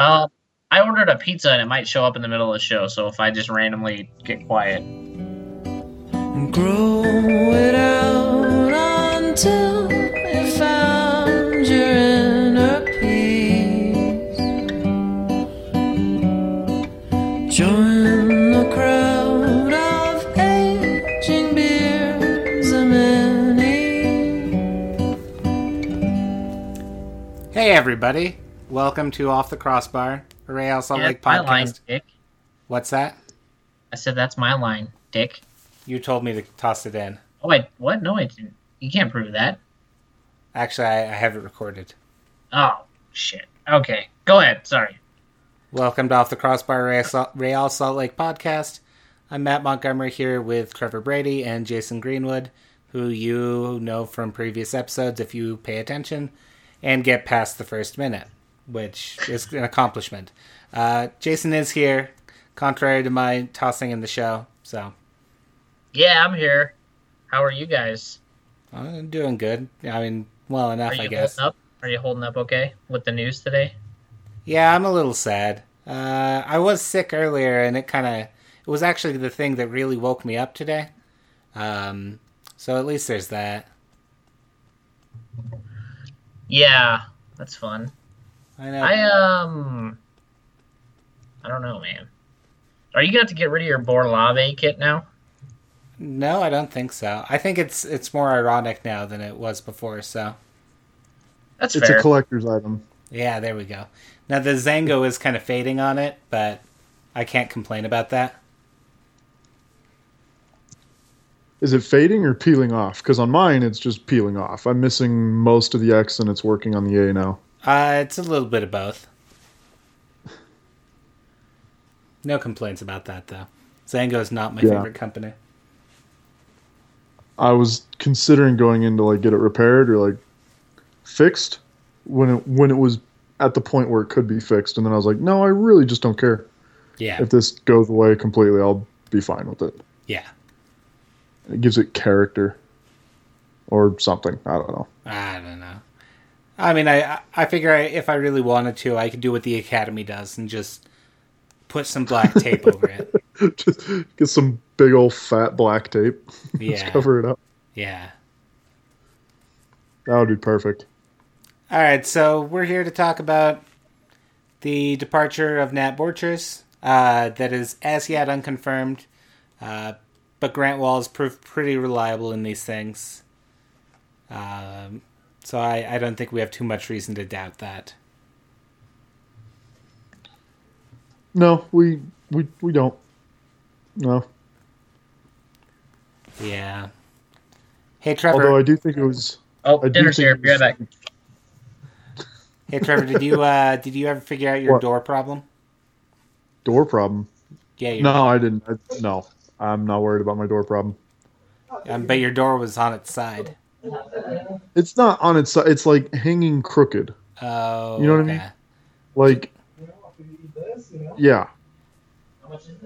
Uh, I ordered a pizza and it might show up in the middle of the show, so if I just randomly get quiet. and grow it out until you found your inner peace. Join the crowd of aging beers a many. Hey, everybody. Welcome to Off the Crossbar, a Real Salt Yeah, Lake my line, podcast. Dick. What's that? I said that's my line, Dick. You told me to toss it in. Oh wait, what? No, I didn't. You can't prove that. Actually, I, I have it recorded. Oh shit. Okay, go ahead. Sorry. Welcome to Off the Crossbar, Real Salt Lake podcast. I'm Matt Montgomery here with Trevor Brady and Jason Greenwood, who you know from previous episodes if you pay attention and get past the first minute, which is an accomplishment. Uh, Jason is here, contrary to my tossing in the show, so Yeah, I'm here. How are you guys? I'm doing good. I mean, well enough, I guess. up? Are you holding up okay with the news today? Yeah, I'm a little sad. Uh, I was sick earlier, and it kind of it was actually the thing that really woke me up today. Um, so at least there's that. Yeah, that's fun. I know. I um, I don't know, man. Are you gonna have to get rid of your Borlave kit now? no, I don't think so. I think it's it's more ironic now than it was before. So That's It's fair. a collector's item. yeah, there we go. Now the XanGo is kind of fading on it, but I can't complain about that. Is it fading or peeling off? Because on mine, it's just peeling off. I'm missing most of the X and it's working on the A now. Uh, it's a little bit of both. No complaints about that though. XanGo is not my Yeah. favorite company. I was considering going in to like get it repaired or like fixed when it when it was at the point where it could be fixed, and then I was like, no, I really just don't care. Yeah, If this goes away completely, I'll be fine with it. yeah. It gives it character or something. I don't know. I don't know. I mean, I I figure I, if I really wanted to, I could do what the Academy does and just put some black tape over it. just get some big old fat black tape. Yeah. just cover it up. Yeah. That would be perfect. All right, so we're here to talk about the departure of Nat Borchers. Uh, that is as yet unconfirmed, uh, but Grant Wahl's proved pretty reliable in these things. Um, so I, I don't think we have too much reason to doubt that. No, we we we don't. No. Yeah. Hey Trevor. Although I do think it was. oh, I do dinner's here. Be right back. Hey Trevor, did you uh did you ever figure out your What? door problem? Door problem. Yeah, your, No, I didn't. I, no, I'm not worried about my door problem. um, but your door was on its side. It's not on its side. It's like hanging crooked. Oh, You know what I mean? Like, yeah.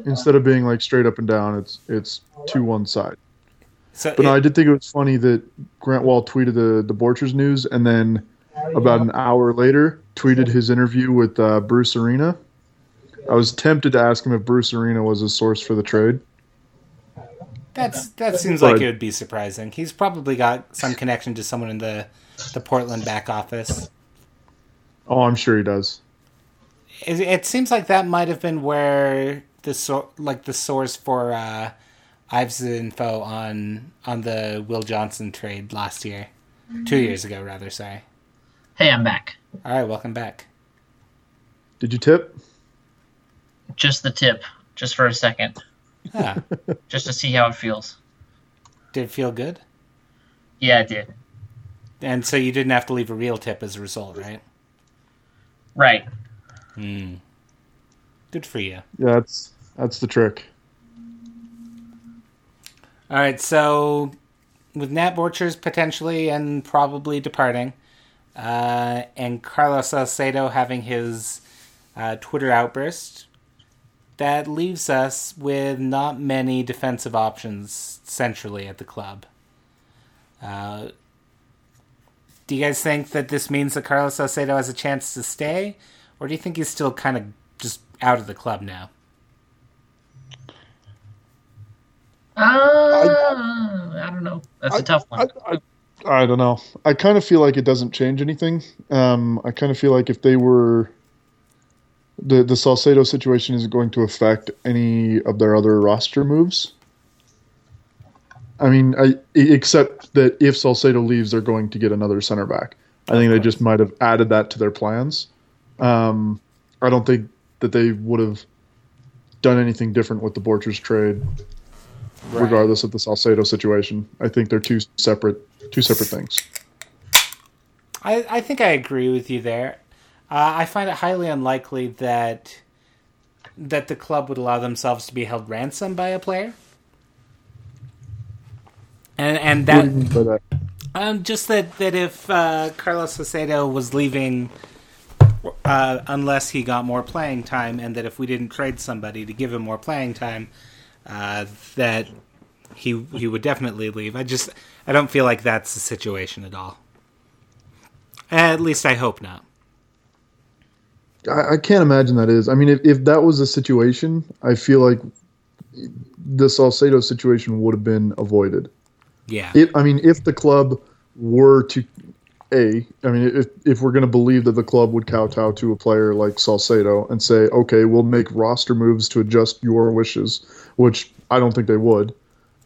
Instead of being like straight up and down, it's it's to one side. So But no, I did think it was funny that Grant Wahl tweeted the the Borchers news, and then about an hour later tweeted his interview with uh, Bruce Arena. I was tempted to ask him if Bruce Arena was a source for the trade. That's that seems like it would be surprising. He's probably got some connection to someone in the the Portland back office. Oh, I'm sure he does. It, it seems like that might have been where the sor- like the source for uh, Ives' info on on the Will Johnson trade last year, two years ago rather. Sorry. Hey, I'm back. All right, welcome back. Did you tip? Just the tip, just for a second, Ah, just to see how it feels. did it feel good? Yeah, it did. And so you didn't have to leave a real tip as a result, right? Right. Hmm. Good for you. Yeah, that's that's the trick. All right, so with Nat Borchers potentially and probably departing, uh, and Carlos Salcedo having his uh, Twitter outburst, that leaves us with not many defensive options centrally at the club. Uh, do you guys think that this means that Carlos Salcedo has a chance to stay, or do you think he's still kind of just out of the club now? Uh, I, don't know. That's a tough one. I, I, I don't know. I kind of feel like it doesn't change anything. Um, I kind of feel like if they were the the Salcedo situation isn't going to affect any of their other roster moves. I mean, I except that if Salcedo leaves, they're going to get another center back. I think they just might have added that to their plans. Um, I don't think that they would have done anything different with the Borchers trade, regardless of the Salcedo situation. I think they're two separate two separate things. I, I think I agree with you there. Uh, I find it highly unlikely that that the club would allow themselves to be held ransom by a player. And and What do you that that? um, just that that if uh, Carlos Salcedo was leaving, uh, unless he got more playing time, and that if we didn't trade somebody to give him more playing time, uh, that he he would definitely leave. I just I don't feel like that's the situation at all. At least I hope not. I, I can't imagine that is. I mean, if, if that was the situation, I feel like the Salcedo situation would have been avoided. Yeah. It, I mean, if the club were to, a, I mean, if if we're going to believe that the club would kowtow to a player like Salcedo and say, okay, we'll make roster moves to adjust your wishes, which I don't think they would.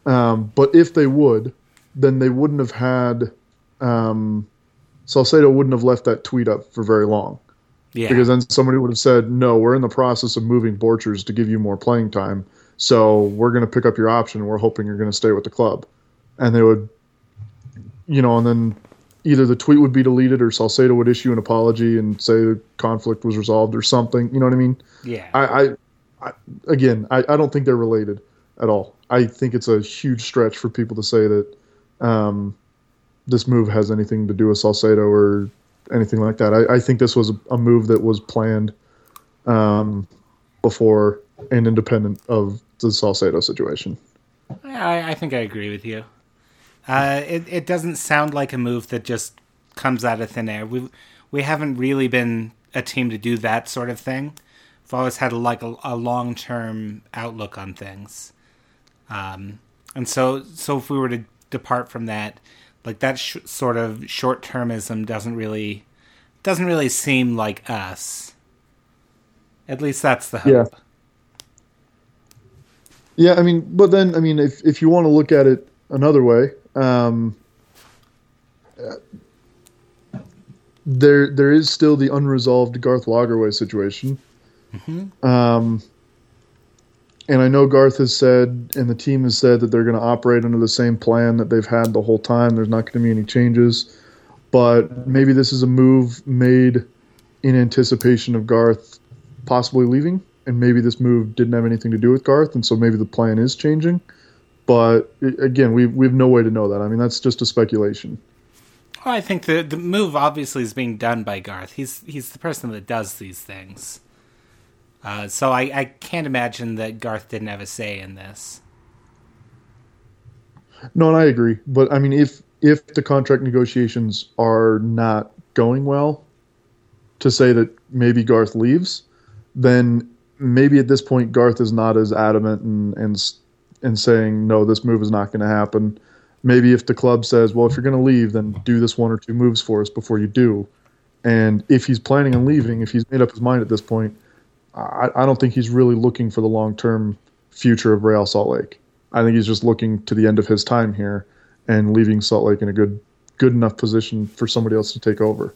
Um, but if they would, then they wouldn't have had. Um, Salcedo wouldn't have left that tweet up for very long yeah. because then somebody would have said, "No, we're in the process of moving Borchers to give you more playing time, so we're going to pick up your option. We're hoping you're going to stay with the club," and they would, you know, and then either the tweet would be deleted or Salcedo would issue an apology and say the conflict was resolved or something. You know what I mean? yeah. I, I, I again, I, I don't think they're related at all. I think it's a huge stretch for people to say that um, this move has anything to do with Salcedo or anything like that. I, I think this was a, a move that was planned um, before and independent of the Salcedo situation. I, I think I agree with you. Uh, it it doesn't sound like a move that just comes out of thin air. We we haven't really been a team to do that sort of thing. We've always had like a, a long term outlook on things, um, and so so if we were to depart from that, like that sh- sort of short termism doesn't really doesn't really seem like us. At least that's the hope. Yeah. Yeah, I mean, but then I mean, if if you want to look at it another way, um, uh, there there is still the unresolved Garth Lagerwey situation. Um, and I know Garth has said, and the team has said that they're going to operate under the same plan that they've had the whole time. There's not going to be any changes, but maybe this is a move made in anticipation of Garth possibly leaving, and maybe this move didn't have anything to do with Garth, and so maybe the plan is changing. But again, we we have no way to know that. I mean, that's just a speculation. Well, I think the the move obviously is being done by Garth. He's he's the person that does these things. Uh, so I, I can't imagine that Garth didn't have a say in this. No, and I agree. But I mean, if if the contract negotiations are not going well, to say that maybe Garth leaves, then maybe at this point Garth is not as adamant and and and saying no, this move is not going to happen. Maybe if the club says, well, if you're going to leave, then do this one or two moves for us before you do. And if he's planning on leaving, if he's made up his mind at this point, I, I don't think he's really looking for the long term future of Real Salt Lake. I think he's just looking to the end of his time here and leaving Salt Lake in a good good enough position for somebody else to take over.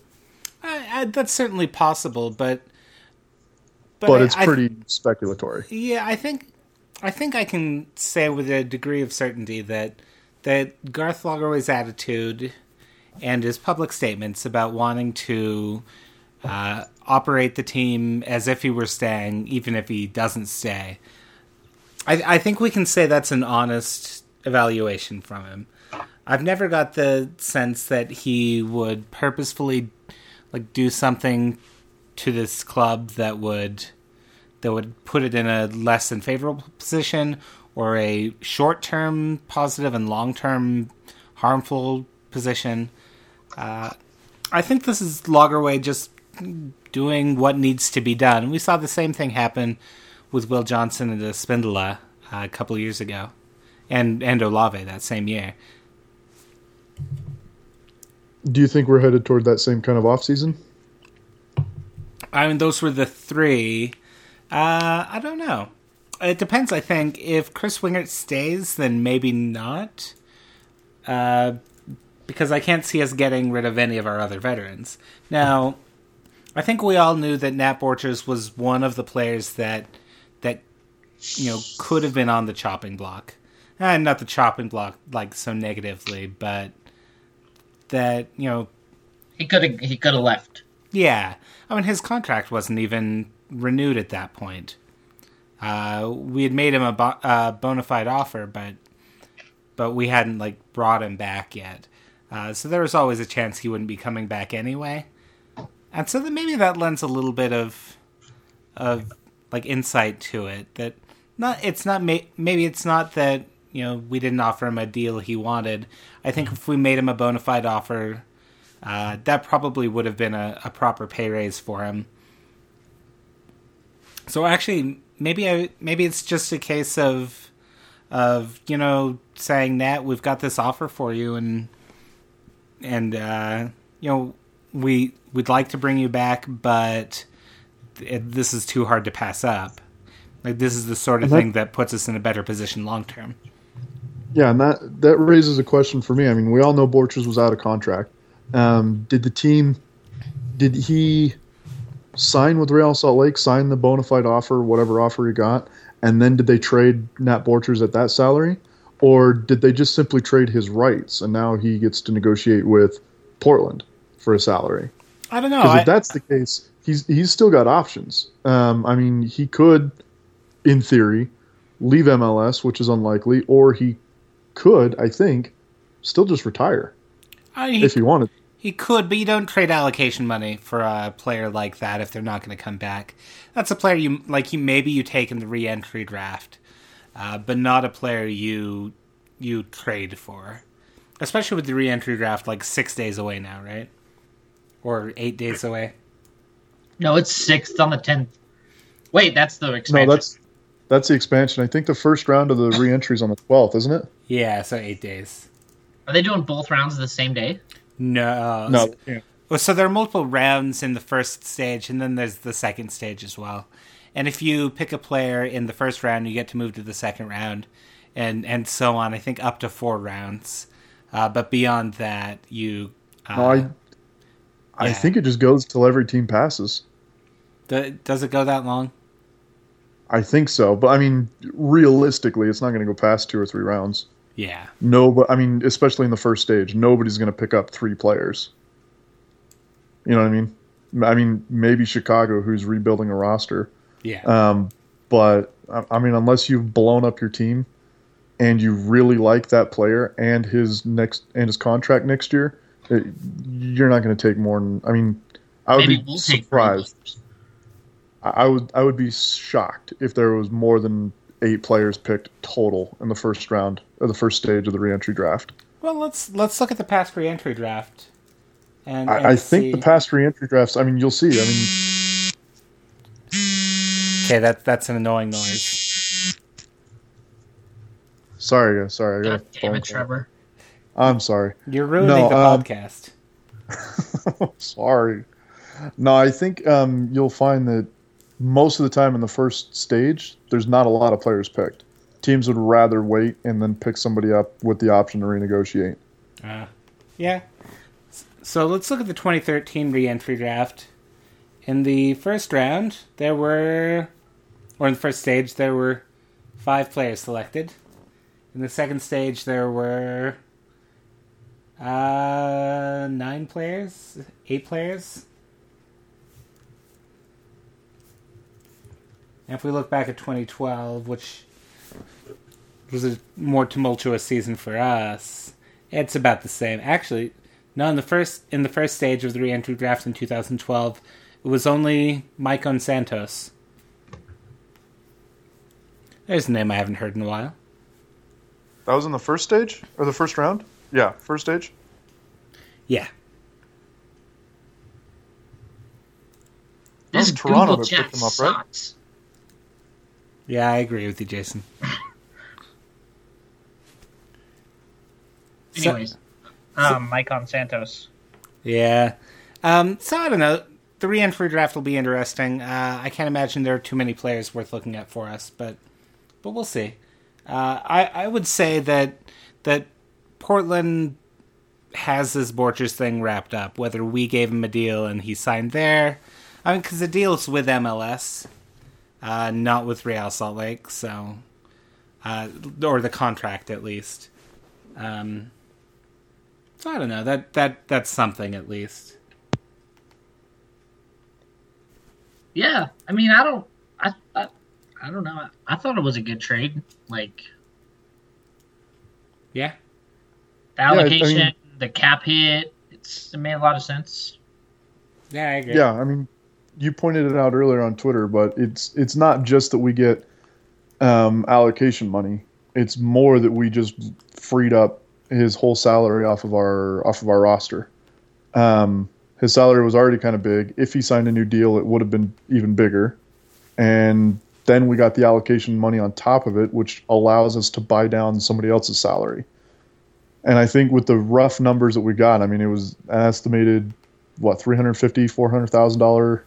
I, I, that's certainly possible, but But, I- it's pretty speculatory. Yeah, I think I think I can say with a degree of certainty that that Garth Lagerwey's attitude and his public statements about wanting to uh, operate the team as if he were staying, even if he doesn't stay, I, I think we can say that's an honest evaluation from him. I've never got the sense that he would purposefully like do something to this club that would that would put it in a less than favorable position or a short term positive and long term harmful position. Uh, I think this is Lagerwey just doing what needs to be done. We saw the same thing happen with Will Johnson and the Espindola uh, a couple years ago, and and Olave that same year. Do you think we're headed toward that same kind of offseason? I mean, those were the three. Uh, I don't know. It depends. I think if Chris Wingert stays, then maybe not. Uh, because I can't see us getting rid of any of our other veterans. Now, I think we all knew that Nat Borchers was one of the players that that you know could have been on the chopping block. And not the chopping block like so negatively, but that you know He could have he could have left. yeah, I mean his contract wasn't even renewed at that point. Uh, we had made him a bo- uh, bona fide offer, but but we hadn't like brought him back yet. Uh, so there was always a chance he wouldn't be coming back anyway. And so then maybe that lends a little bit of of like insight to it that not it's not ma- maybe it's not that you know we didn't offer him a deal he wanted. I think if we made him a bona fide offer, uh, that probably would have been a, a proper pay raise for him. So actually, maybe I maybe it's just a case of of you know saying Nat, we've got this offer for you, and and uh, you know we we'd like to bring you back, but it, this is too hard to pass up. Like this is the sort of that- thing that puts us in a better position long term. Yeah, and that that raises a question for me. I mean, we all know Borchers was out of contract. Um, did the team? Did he sign with Real Salt Lake? Sign the bona fide offer, whatever offer he got, and then did they trade Nat Borchers at that salary, or did they just simply trade his rights and now he gets to negotiate with Portland for a salary? I don't know. Because I, if that's the case, he's he's still got options. Um, I mean, he could, in theory, leave MLS, which is unlikely, or he could, I think, still just retire I mean, he, if he wanted. He could, but you don't trade allocation money for a player like that if they're not going to come back. That's a player you like. You maybe you take in the re-entry draft, uh, but not a player you you trade for. Especially with the re-entry draft like six days away now, right? Or eight days away. No, it's sixth on the tenth. Wait, that's the expansion. No, expansion. that's that's the expansion. I think the first round of the re-entry is on the twelfth, isn't it? Yeah, so eight days. Are they doing both rounds the same day? No, No, yeah. Well, so there are multiple rounds in the first stage, and then there's the second stage as well. And if you pick a player in the first round, you get to move to the second round, and and so on. I think up to four rounds, uh, but beyond that, you. Uh, No, I I think it just goes till every team passes. does it go that long? I think so, but I mean, realistically, it's not going to go past two or three rounds. Yeah, No, but I mean, especially in the first stage, nobody's going to pick up three players. You know what I mean? I mean, maybe Chicago, who's rebuilding a roster. yeah. Um, but I mean, unless you've blown up your team and you really like that player and his next and his contract next year, Uh, you're not going to take more than. I mean, I would Maybe be we'll surprised. I I would I would be shocked if there was more than eight players picked total in the first round or the first stage of the reentry draft. well, let's let's look at the past re-entry draft. And, and I, I think see- the past reentry drafts. I mean, you'll see. I mean, Okay, that that's an annoying noise. sorry, guys. Sorry, I got God a damn phone it, call. Trevor. I'm sorry. You're ruining No, the um, podcast. Sorry. No, I think um, you'll find that most of the time in the first stage, there's not a lot of players picked. Teams would rather wait and then pick somebody up with the option to renegotiate. Uh, yeah. So let's look at the 2013 re-entry draft. In the first round, there were, or in the first stage, there were five players selected. In the second stage, there were uh, nine players, eight players. And if we look back at 2012, which was a more tumultuous season for us, it's about the same. Actually, no. In the first in the first stage of the re-entry draft in 2012, it was only Maicon Santos. There's a name I haven't heard in a while. That was in the first stage or the first round? Yeah, first stage. Yeah. This was Toronto Google chat picked him up, right? sucks. Yeah, I agree with you, Jason. So- Anyways, um, Maicon Santos. Yeah. Um, so I don't know. The re-entry draft will be interesting. Uh, I can't imagine there are too many players worth looking at for us, but but we'll see. Uh, I I would say that that Portland has this Borchers thing wrapped up. Whether we gave him a deal and he signed there, I mean, because the deal's with MLS, uh, not with Real Salt Lake, so uh, or the contract at least. Um, so I don't know. That that that's something at least. Yeah, I mean, I don't, I, I, I don't know. I, I thought it was a good trade. Like Yeah. The I mean- allocation, the cap hit, it's it made a lot of sense. Yeah, I agree. Yeah, I mean, you pointed it out earlier on Twitter, but it's it's not just that we get um, allocation money. It's more that we just freed up his whole salary off of our off of our roster. Um, his salary was already kind of big. If he signed a new deal, it would have been even bigger. And then we got the allocation money on top of it, which allows us to buy down somebody else's salary. And I think with the rough numbers that we got, I mean, it was an estimated what 350 400000 dollar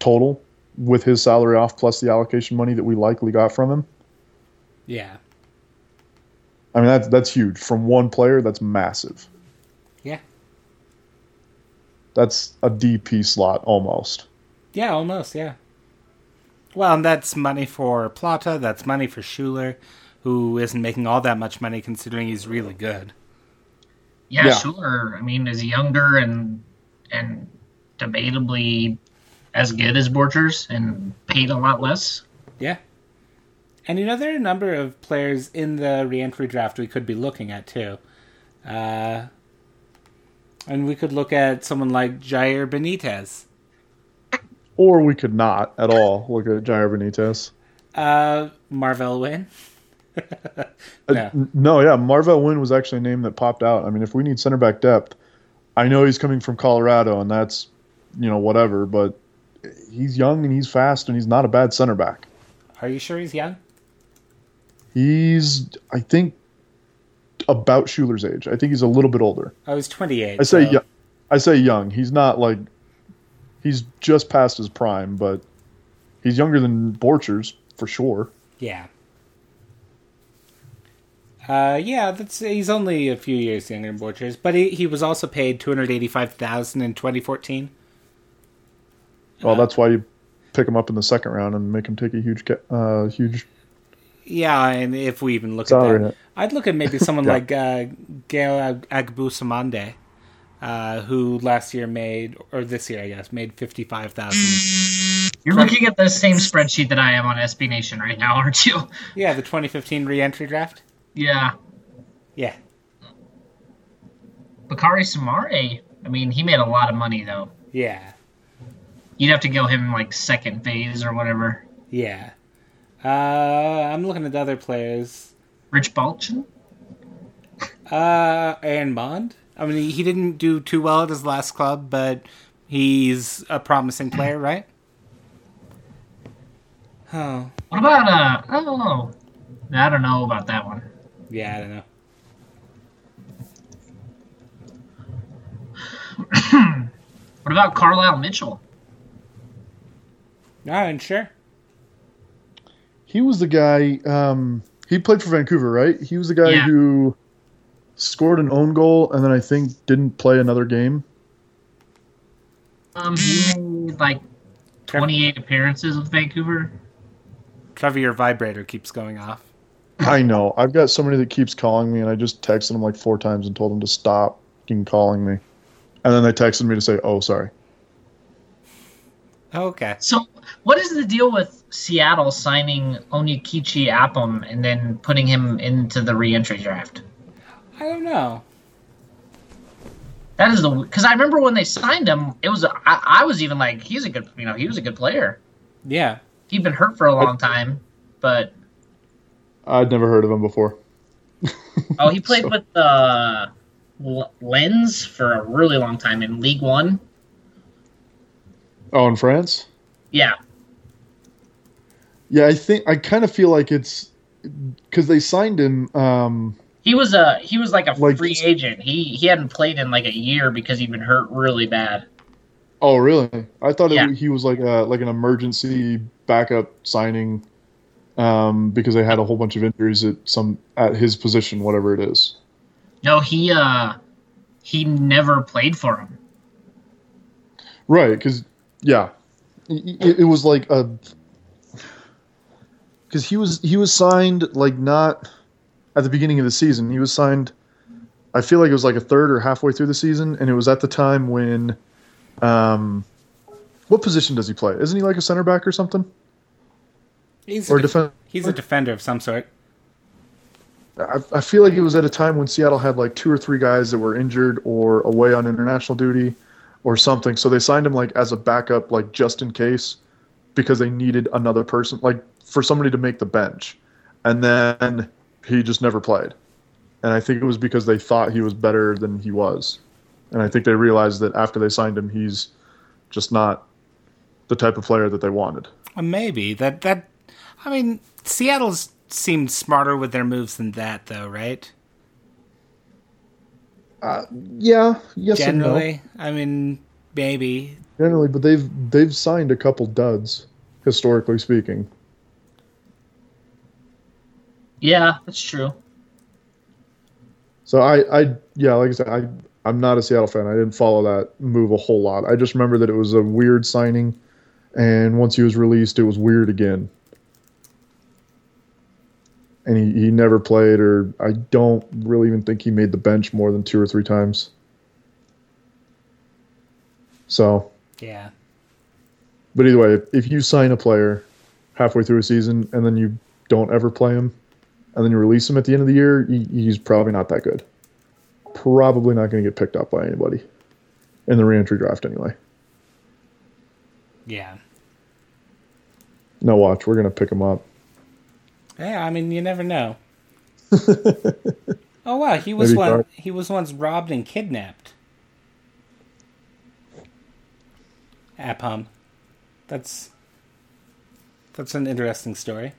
total with his salary off plus the allocation money that we likely got from him Yeah. i mean that's that's huge from one player that's massive Yeah. that's a dp slot almost Yeah, almost, yeah. Well, and that's money for Plata, that's money for Schuler, who isn't making all that much money considering he's really good. Yeah, Yeah. sure. I mean, is younger and and debatably as good as Borchers and paid a lot less. Yeah. And you know, there are a number of players in the reentry draft we could be looking at too. Uh, and we could look at someone like Jair Benitez. or we could not at all look at jair benitez Uh, Marvell Uh, no. yeah marvell wynne was actually a name that popped out i mean if we need center back depth i know he's coming from colorado and that's you know whatever but he's young and he's fast and he's not a bad center back Are you sure he's young? He's, I think, about Schuler's age. I think he's a little bit older. I was 28. I say, so- yo- I say young. He's not like, he's just past his prime, but he's younger than Borchers for sure. Yeah. Uh, yeah, that's he's only a few years younger than Borchers, but he, he was also paid two hundred eighty five thousand in twenty fourteen. Well, that's why you pick him up in the second round and make him take a huge, uh, huge Yeah, and if we even look salary at that, hit. I'd look at maybe someone Yeah. like uh, Gale Ag- Agbossoumonde, uh, who last year made, or this year I guess, made fifty five thousand. You're looking at the same spreadsheet that I am on SB Nation right now, aren't you? yeah, the twenty fifteen re-entry draft. Yeah. Yeah, Bakary Soumaré. I mean, he made a lot of money though. yeah, You'd have to go him like second phase or whatever. yeah. Uh, I'm looking at the other players. Rich Balchan. Uh, Aaron Bond. I mean, he, didn't do too well at his last club, but he's a promising player, right? Oh, What about uh? Oh, I don't know about that one. Yeah, I don't know. What about Carlyle Mitchell? All right, sure. He was the guy. Um, he played for Vancouver, right? He was the guy Yeah. who scored an own goal and then I think didn't play another game. Um, he made like 28 appearances with Vancouver. Trevor, your vibrator keeps going off. I know. I've got somebody that keeps calling me, and I just texted him like four times and told him to stop calling me. And then they texted me to say, "Oh, sorry." Okay. So, what is the deal with Seattle signing Onyekachi Apam and then putting him into the reentry draft? I don't know. That is the because I remember when they signed him, it was I, I was even like he's a good you know he was a good player. Yeah. He'd been hurt for a long time, but I'd never heard of him before. oh he played So- with uh, Lens for a really long time in League One. Oh, in France? Yeah, Yeah, I think I kind of feel like it's because they signed him. Um, he was a he was like a Like- free agent. He he hadn't played in like a year because he'd been hurt really bad. oh, really? I thought Yeah. it, he was like a like an emergency backup signing um, because they had a whole bunch of injuries at some at his position, whatever it is. No, he uh he never played for him. Right? Because yeah, it, it was like a because he was he was signed like not at the beginning of the season. He was signed. I feel like it was like a third or halfway through the season, and it was at the time when, um, what position does he play? Isn't he like a center back or something, He's or a, def- defense? he's a defender of some sort. I, I feel like it was at a time when Seattle had like two or three guys that were injured or away on international duty or something. So they signed him like as a backup, like just in case, because they needed another person, like for somebody to make the bench. And then he just never played. And I think it was because they thought he was better than he was. And I think they realized that after they signed him, he's just not the type of player that they wanted. Uh, Maybe that that. I mean, Seattle's seemed smarter with their moves than that, though, right? Uh, yeah, yes and no. Generally, I mean, maybe. Generally, but they've they've signed a couple duds, historically speaking. Yeah, that's true. So I, I yeah, like I said, I I'm not a Seattle fan. I didn't follow that move a whole lot. I just remember that it was a weird signing, and once he was released, it was weird again. And he, he never played, or I don't really even think he made the bench more than two or three times. So, Yeah. but either way, if you sign a player halfway through a season and then you don't ever play him, and then you release him at the end of the year, he, he's probably not that good. Probably not going to get picked up by anybody in the reentry draft anyway. Yeah. No, watch, we're going to pick him up. Yeah, I mean, you never know. oh wow, he was Maybe one. Clark- He was once robbed and kidnapped. Apam. That's that's an interesting story.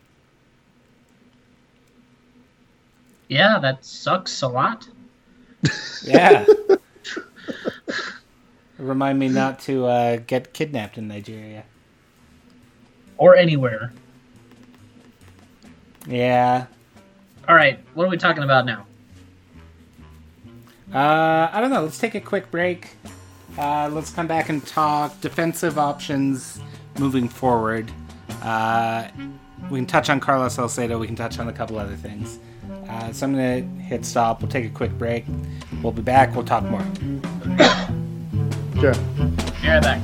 Yeah, that sucks a lot. Yeah. Remind me not to uh, get kidnapped in Nigeria. Or anywhere. Yeah. All right, what are we talking about now? Uh, I don't know. Let's take a quick break. Uh, let's come back and talk defensive options moving forward. Uh, we can touch on Carlos Salcedo. We can touch on a couple other things. Uh, so I'm going to hit stop. We'll take a quick break. We'll be back. We'll talk more. sure. Be right back.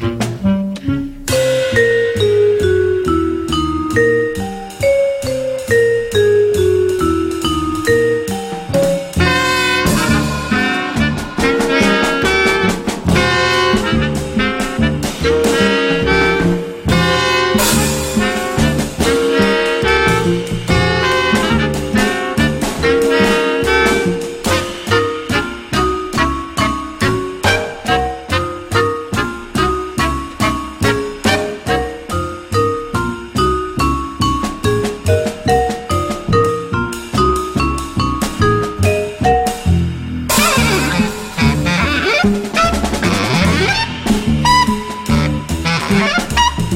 All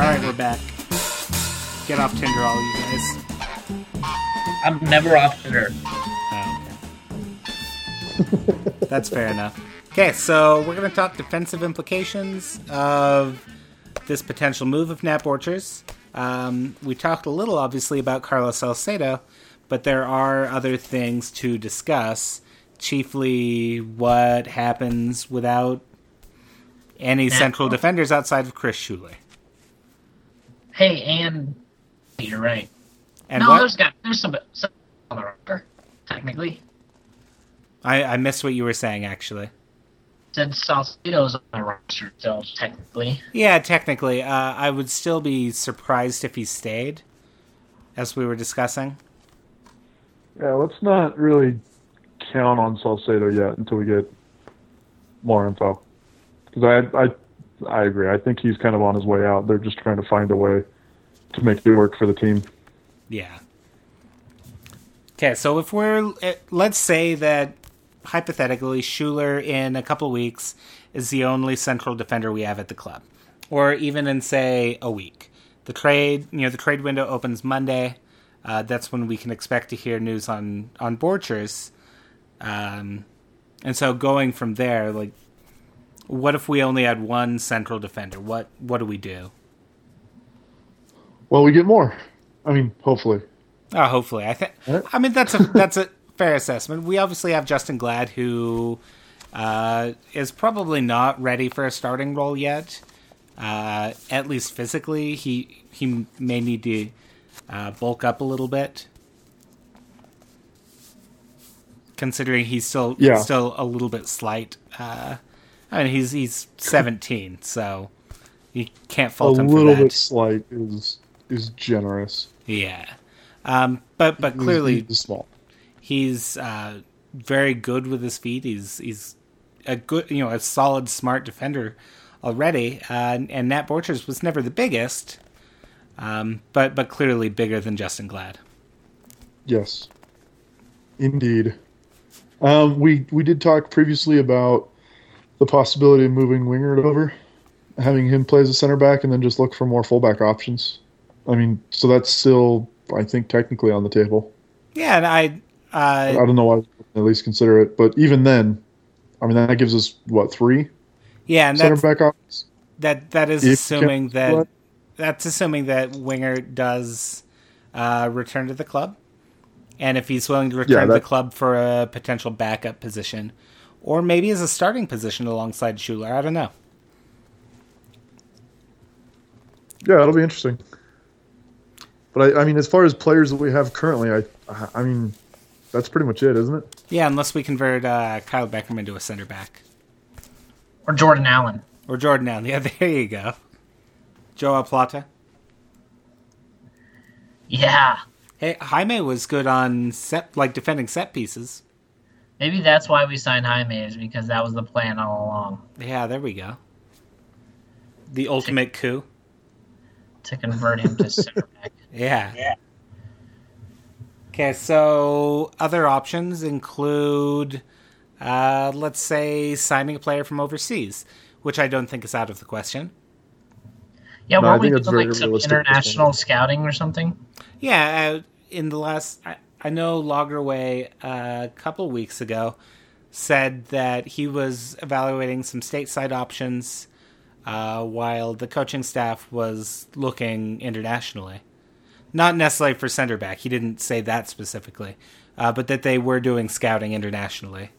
right, we're back. Get off Tinder, all you guys. I'm never off Twitter. Oh, okay. That's fair enough. Okay, so we're going to talk defensive implications of this potential move of Nat Borchers. Um, we talked a little, obviously, about Carlos Salcedo, but there are other things to discuss. Chiefly, what happens without any central defenders outside of Chris Schuler. Hey, and you're right. And no, what? there's got there's some, some on the roster, technically. I, I missed what you were saying, actually. Said Salcedo's on the roster still, technically. Yeah, technically, uh, I would still be surprised if he stayed, as we were discussing. Yeah, let's not really count on Salcedo yet until we get more info. Because I, I, I agree. I think he's kind of on his way out. They're just trying to find a way to make it work for the team. Yeah. Okay, so if we're eh, let's say that hypothetically Schuler in a couple weeks is the only central defender we have at the club, or even in say a week. The trade, you know, the trade window opens Monday. Uh, that's when we can expect to hear news on on Borchers. Um, and so going from there, like, what if we only had one central defender? What what do we do? Well, we get more. I mean, hopefully. Oh, hopefully. I think. I mean, that's a that's a fair assessment. We obviously have Justin Glad, who uh, is probably not ready for a starting role yet. Uh, at least physically, he he may need to uh, bulk up a little bit, considering he's still Yeah. still a little bit slight. Uh, I mean, he's he's seventeen, so you can't A fault him for little that. bit slight is is generous. Yeah, um, but but clearly he's small. he's uh, very good with his feet. He's he's a good, you know, a solid, smart defender already. Uh, and, and Nat Borchers was never the biggest, um, but but clearly bigger than Justin Glad. Yes, indeed. Um, we we did talk previously about the possibility of moving Wingert over, having him play as a center back, and then just look for more fullback options. I mean, so that's still, I think, technically on the table. Yeah, and I. I Uh, don't know why at least consider it, but even then, I mean, that gives us what three yeah, and center that's, back options. that that is If assuming that that's assuming that Wingert does uh, return to the club, and if he's willing to return to the club for a potential backup position, or maybe as a starting position alongside Schuler. I don't know. Yeah, it'll be interesting. But I, I mean, as far as players that we have currently, I, I mean, that's pretty much it, isn't it? Yeah, unless we convert uh, Kyle Beckerman into a center back Or Jordan Allen. or Jordan Allen. Yeah, there you go. Joao Plata. Yeah. Hey, Jaime was good on set, like defending set pieces. Maybe that's why we signed Jaime, is because that was the plan all along Yeah, there we go. The ultimate coup. to convert him to center back. Yeah. Yeah. Okay, so other options include, uh, let's say, signing a player from overseas, which I don't think is out of the question. Yeah, No, weren't we think that's doing like some at international scouting or something? Yeah, uh, in the last, I, I know Lagerwey uh, a couple weeks ago said that he was evaluating some stateside options uh, while the coaching staff was looking internationally. Not necessarily for center back, he didn't say that specifically, uh, but that they were doing scouting internationally.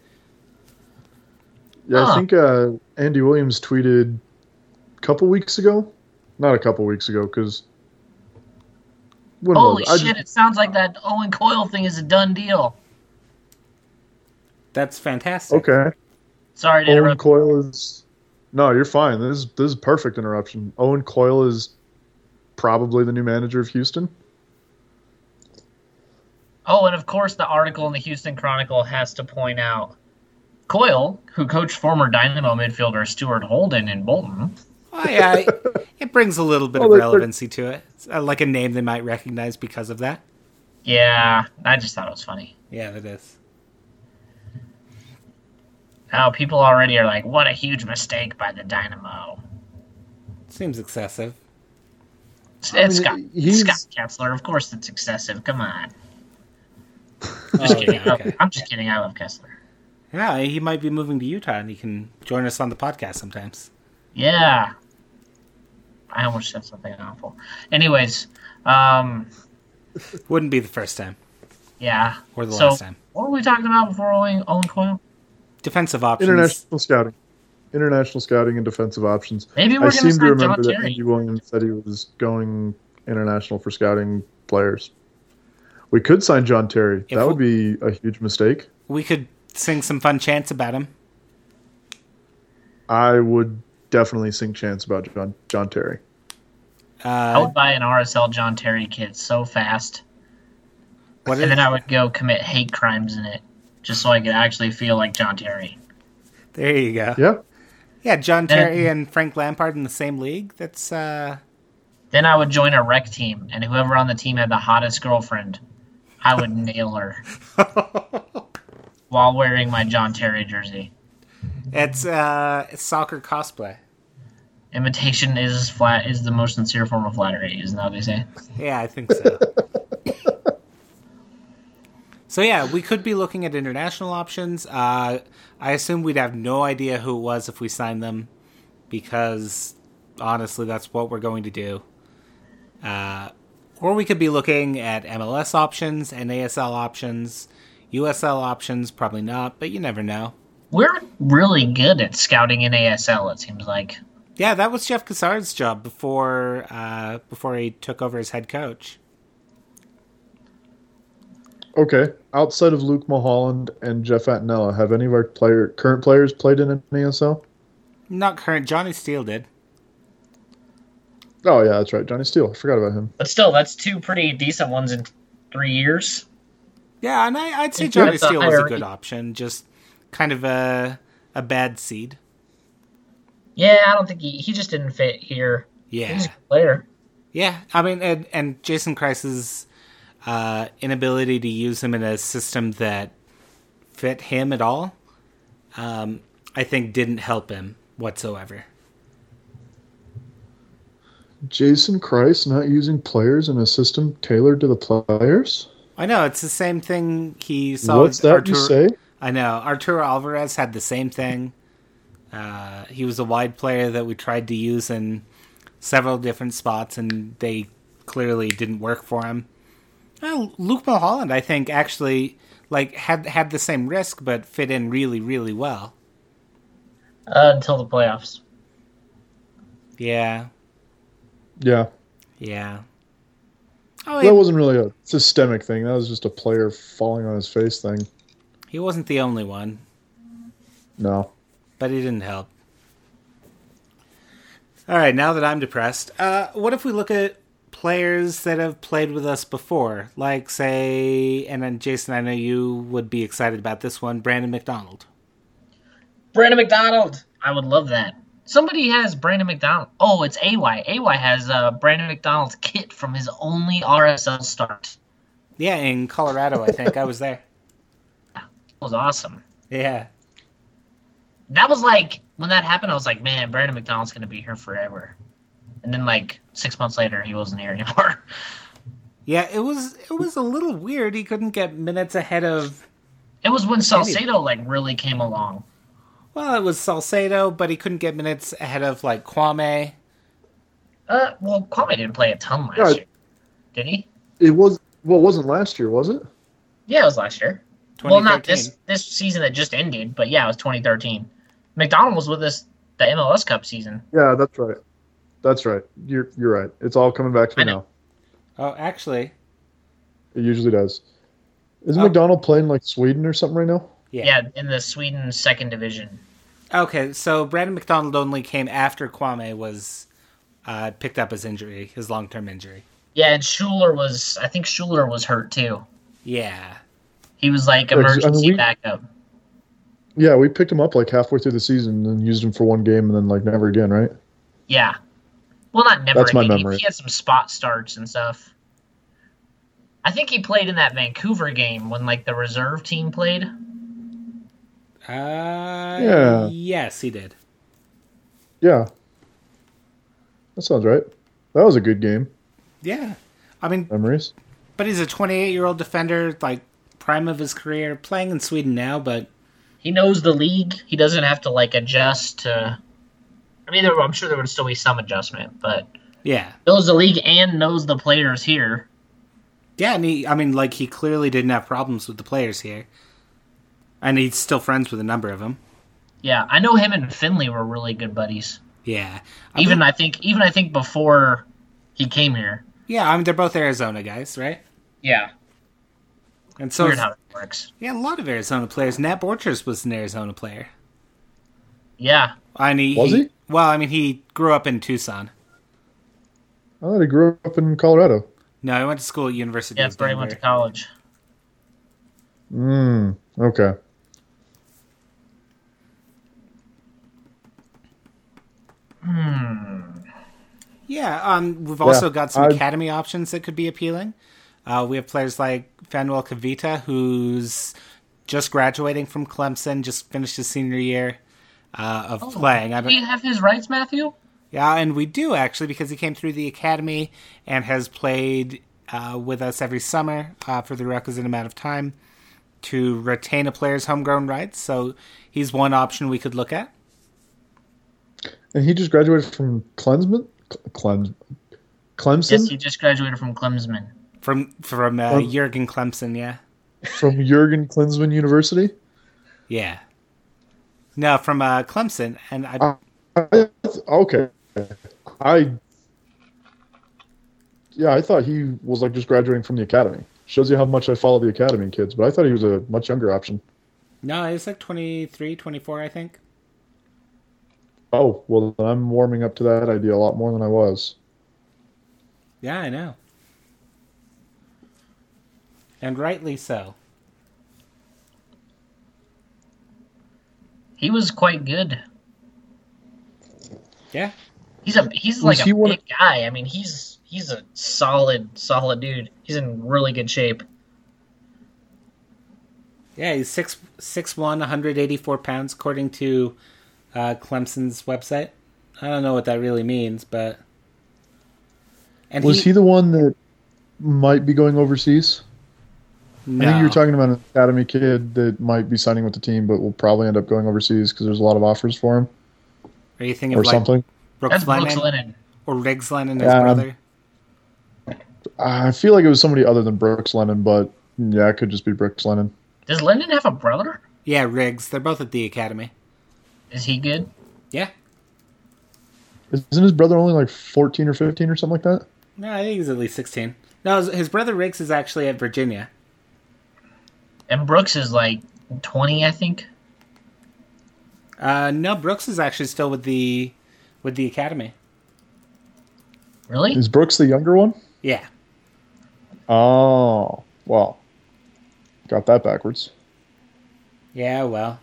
Yeah, Huh. I think uh, Andy Williams tweeted a couple weeks ago. Not a couple weeks ago, because when Holy was it? I shit, just- it sounds like that Owen Coyle thing is a done deal. That's fantastic. okay. Sorry to Owen interrupt. Coyle is. No, you're fine. This is this is perfect interruption. Owen Coyle is probably the new manager of Houston. Oh, and of course, the article in the Houston Chronicle has to point out Coyle, who coached former Dynamo midfielder Stuart Holden in Bolton. Oh, yeah, it- it brings a little bit Oh, of they're- they're- relevancy to it. It's, uh, like a name they might recognize because of that. Yeah, I just thought it was funny. Yeah, it is. Now people already are like, "What a huge mistake by the Dynamo." Seems excessive. It's, I it's mean, Scott, he's- Scott Kessler. Of course, it's excessive. Come on. Just Oh, kidding. yeah, okay. I'm just kidding. I love Kessler. Yeah, he might be moving to Utah and he can join us on the podcast sometimes. Yeah. I almost said something awful. Anyways, um, Wouldn't be the first time yeah. or the So- last time. What were we talking about before Owen, Owen Coyle? Defensive options. International scouting, international scouting, and defensive options. Maybe I we're going to seem to sign John remember that Terry. Andy Williams said he was going international for scouting players. We could sign John Terry. If that would be a huge mistake. We could sing some fun chants about him. I would definitely sing chants about John John Terry. I Uh, would buy an RSL John Terry kit so fast, what and is, then I would go commit hate crimes in it just so I could actually feel like John Terry. There you go. Yeah. Yeah, John Terry and Frank Lampard in the same league. That's uh Then I would join a rec team, and whoever on the team had the hottest girlfriend, I would nail her while wearing my John Terry jersey. it's uh it's soccer cosplay. Imitation is flat is the most sincere form of flattery, isn't that what they say? Yeah, I think so. so yeah, we could be looking at international options. Uh, I assume we'd have no idea who it was if we signed them, because honestly, that's what we're going to do. Uh, or we could be looking at MLS options, NASL options, USL options. Probably not, but you never know. We're really good at scouting in ASL, it seems like. Yeah, that was Jeff Cassar's job before uh, before he took over as head coach. Okay. Outside of Luke Mulholland and Jeff Attinella, have any of our player current players played in an ASL? Not current. Johnny Steele did. Oh yeah, that's right. Johnny Steele. I forgot about him. But still, that's two pretty decent ones in three years. Yeah, and I, I'd say Johnny with the Steele was a good option. Just kind of a a bad seed. Yeah, I don't think he, he just didn't fit here. Yeah, He's a good player. yeah. I mean, and, and Jason Kreis's uh, inability to use him in a system that fit him at all, um, I think, didn't help him whatsoever. Jason Kreis not using players in a system tailored to the players. I know it's the same thing he saw. What's with that you say? I know Arturo Alvarez had the same thing. Uh, he was a wide player that we tried to use in several different spots, and they clearly didn't work for him. Well, Luke Mulholland, I think, actually like had had the same risk, but fit in really, really well. Uh, until the playoffs. Yeah, Yeah, yeah. Oh, that he, wasn't really a systemic thing. That was just a player falling on his face thing. he wasn't the only one, No. But he didn't help. All right, now that I'm depressed, uh, what if we look at players that have played with us before? Like, say, and then Jason, I know you would be excited about this one Brandon McDonald. Brandon McDonald. I would love that. Somebody has Brandon McDonald. Oh, it's AY. AY has uh, Brandon McDonald's kit from his only RSL start. Yeah, in Colorado, I think. I was there. That was awesome. Yeah. That was like when that happened. I was like, man, Brandon McDonald's gonna be here forever. And then like six months later, he wasn't here anymore. Yeah, it was it was a little weird. He couldn't get minutes ahead of It was when Salcedo like really came along. well, it was Salcedo, but he couldn't get minutes ahead of like Kwame. Uh, well, Kwame didn't play a ton last Yeah. year, did he? It was well, it wasn't last year, was it? Yeah, it was last year. Well, not this this season that just ended, but yeah, it was 2013. McDonald was with us the MLS Cup season. Yeah, that's right. That's right. You're you're right. It's all coming back to me now. Oh, actually, It usually does. Isn't Oh. McDonald playing like Sweden or something right now? yeah. Yeah, in the Sweden second division. Okay, so Brandon McDonald only came after Kwame was uh, picked up his injury, his long term injury. Yeah, and Schuler was. I think Schuler was hurt too. Yeah. He was like Yeah, 'cause, I mean, emergency we- backup. Yeah, we picked him up like halfway through the season and used him for one game and then like never again, right? Yeah. Well, not never. That's my again. He- memory. He, had some spot starts and stuff. I think he played in that Vancouver game when like the reserve team played. Uh, Yeah. Yes, he did. Yeah. That sounds right. That was a good game. Yeah. I mean, Memories. but he's a 28 year old defender, like prime of his career, playing in Sweden now, but He knows the league. He doesn't have to like adjust to. I mean, there, I'm sure there would still be some adjustment, but yeah. knows the league and knows the players here. Yeah, and he, I mean, like, he clearly didn't have problems with the players here. And he's still friends with a number of them. Yeah, I know him and Finley were really good buddies. Yeah. I Even I think even I think before he came here. yeah, I mean, they're both Arizona guys, right? Yeah, And so, weird how it works. yeah, a lot of Arizona players. Nat Borchers was an Arizona player. Yeah, And he, Was he? Well, I mean, he grew up in Tucson. I thought he grew up in Colorado. No, he went to school at University yeah, of that's where he went to college. Mm. Okay. Hmm. Yeah, um, we've also Yeah, got some I- academy options that could be appealing. Uh, we have players like Fanuel Kavita, who's just graduating from Clemson, just finished his senior year uh, of playing. Do you have his rights, Matthew? yeah, and we do actually because he came through the academy and has played uh, with us every summer uh, for the requisite amount of time to retain a player's homegrown rights. So he's one option we could look at. And he just graduated from Clemson. Clem, Clemson Yes, he just graduated from Clemson. From from uh, Um, Jurgen Clemson, yeah. from Jurgen Klinsmann University. Yeah. No, from uh, Clemson, and I, I, okay, I yeah, I thought he was like just graduating from the academy. Shows you how much I follow the academy kids, but I thought he was a much younger option. no, he's like 23, 24, I think. Oh well, I'm warming up to that idea a lot more than I was. Yeah, I know. And rightly so. He was quite good. Yeah. He's a he's Was like he a one big guy. I mean, he's he's a solid solid dude. He's in really good shape. Yeah, he's six six one, 184 pounds, according to uh, Clemson's website. I don't know what that really means, but and Was he, the one that might be going overseas? No. I think you were talking about an academy kid that might be signing with the team, but will probably end up going overseas because there's a lot of offers for him Are you thinking or of like something. Brooks That's Brooks Lennon Lennon. or Riggs Lennon, his Yeah, brother? I feel like it was somebody other than Brooks Lennon, but yeah, it could just be Brooks Lennon. Does Lennon have a brother? Yeah, Riggs. They're both at the academy. Is he good? Yeah. Isn't his brother only like 14 or 15 or something like that? No, I think he's at least 16. No, his, his brother Riggs is actually at Virginia. And Brooks is like twenty, I think. Uh, no, Brooks is actually still with the with the academy. Really? Is Brooks the younger one? Yeah. Oh, well, got that backwards. Yeah, well.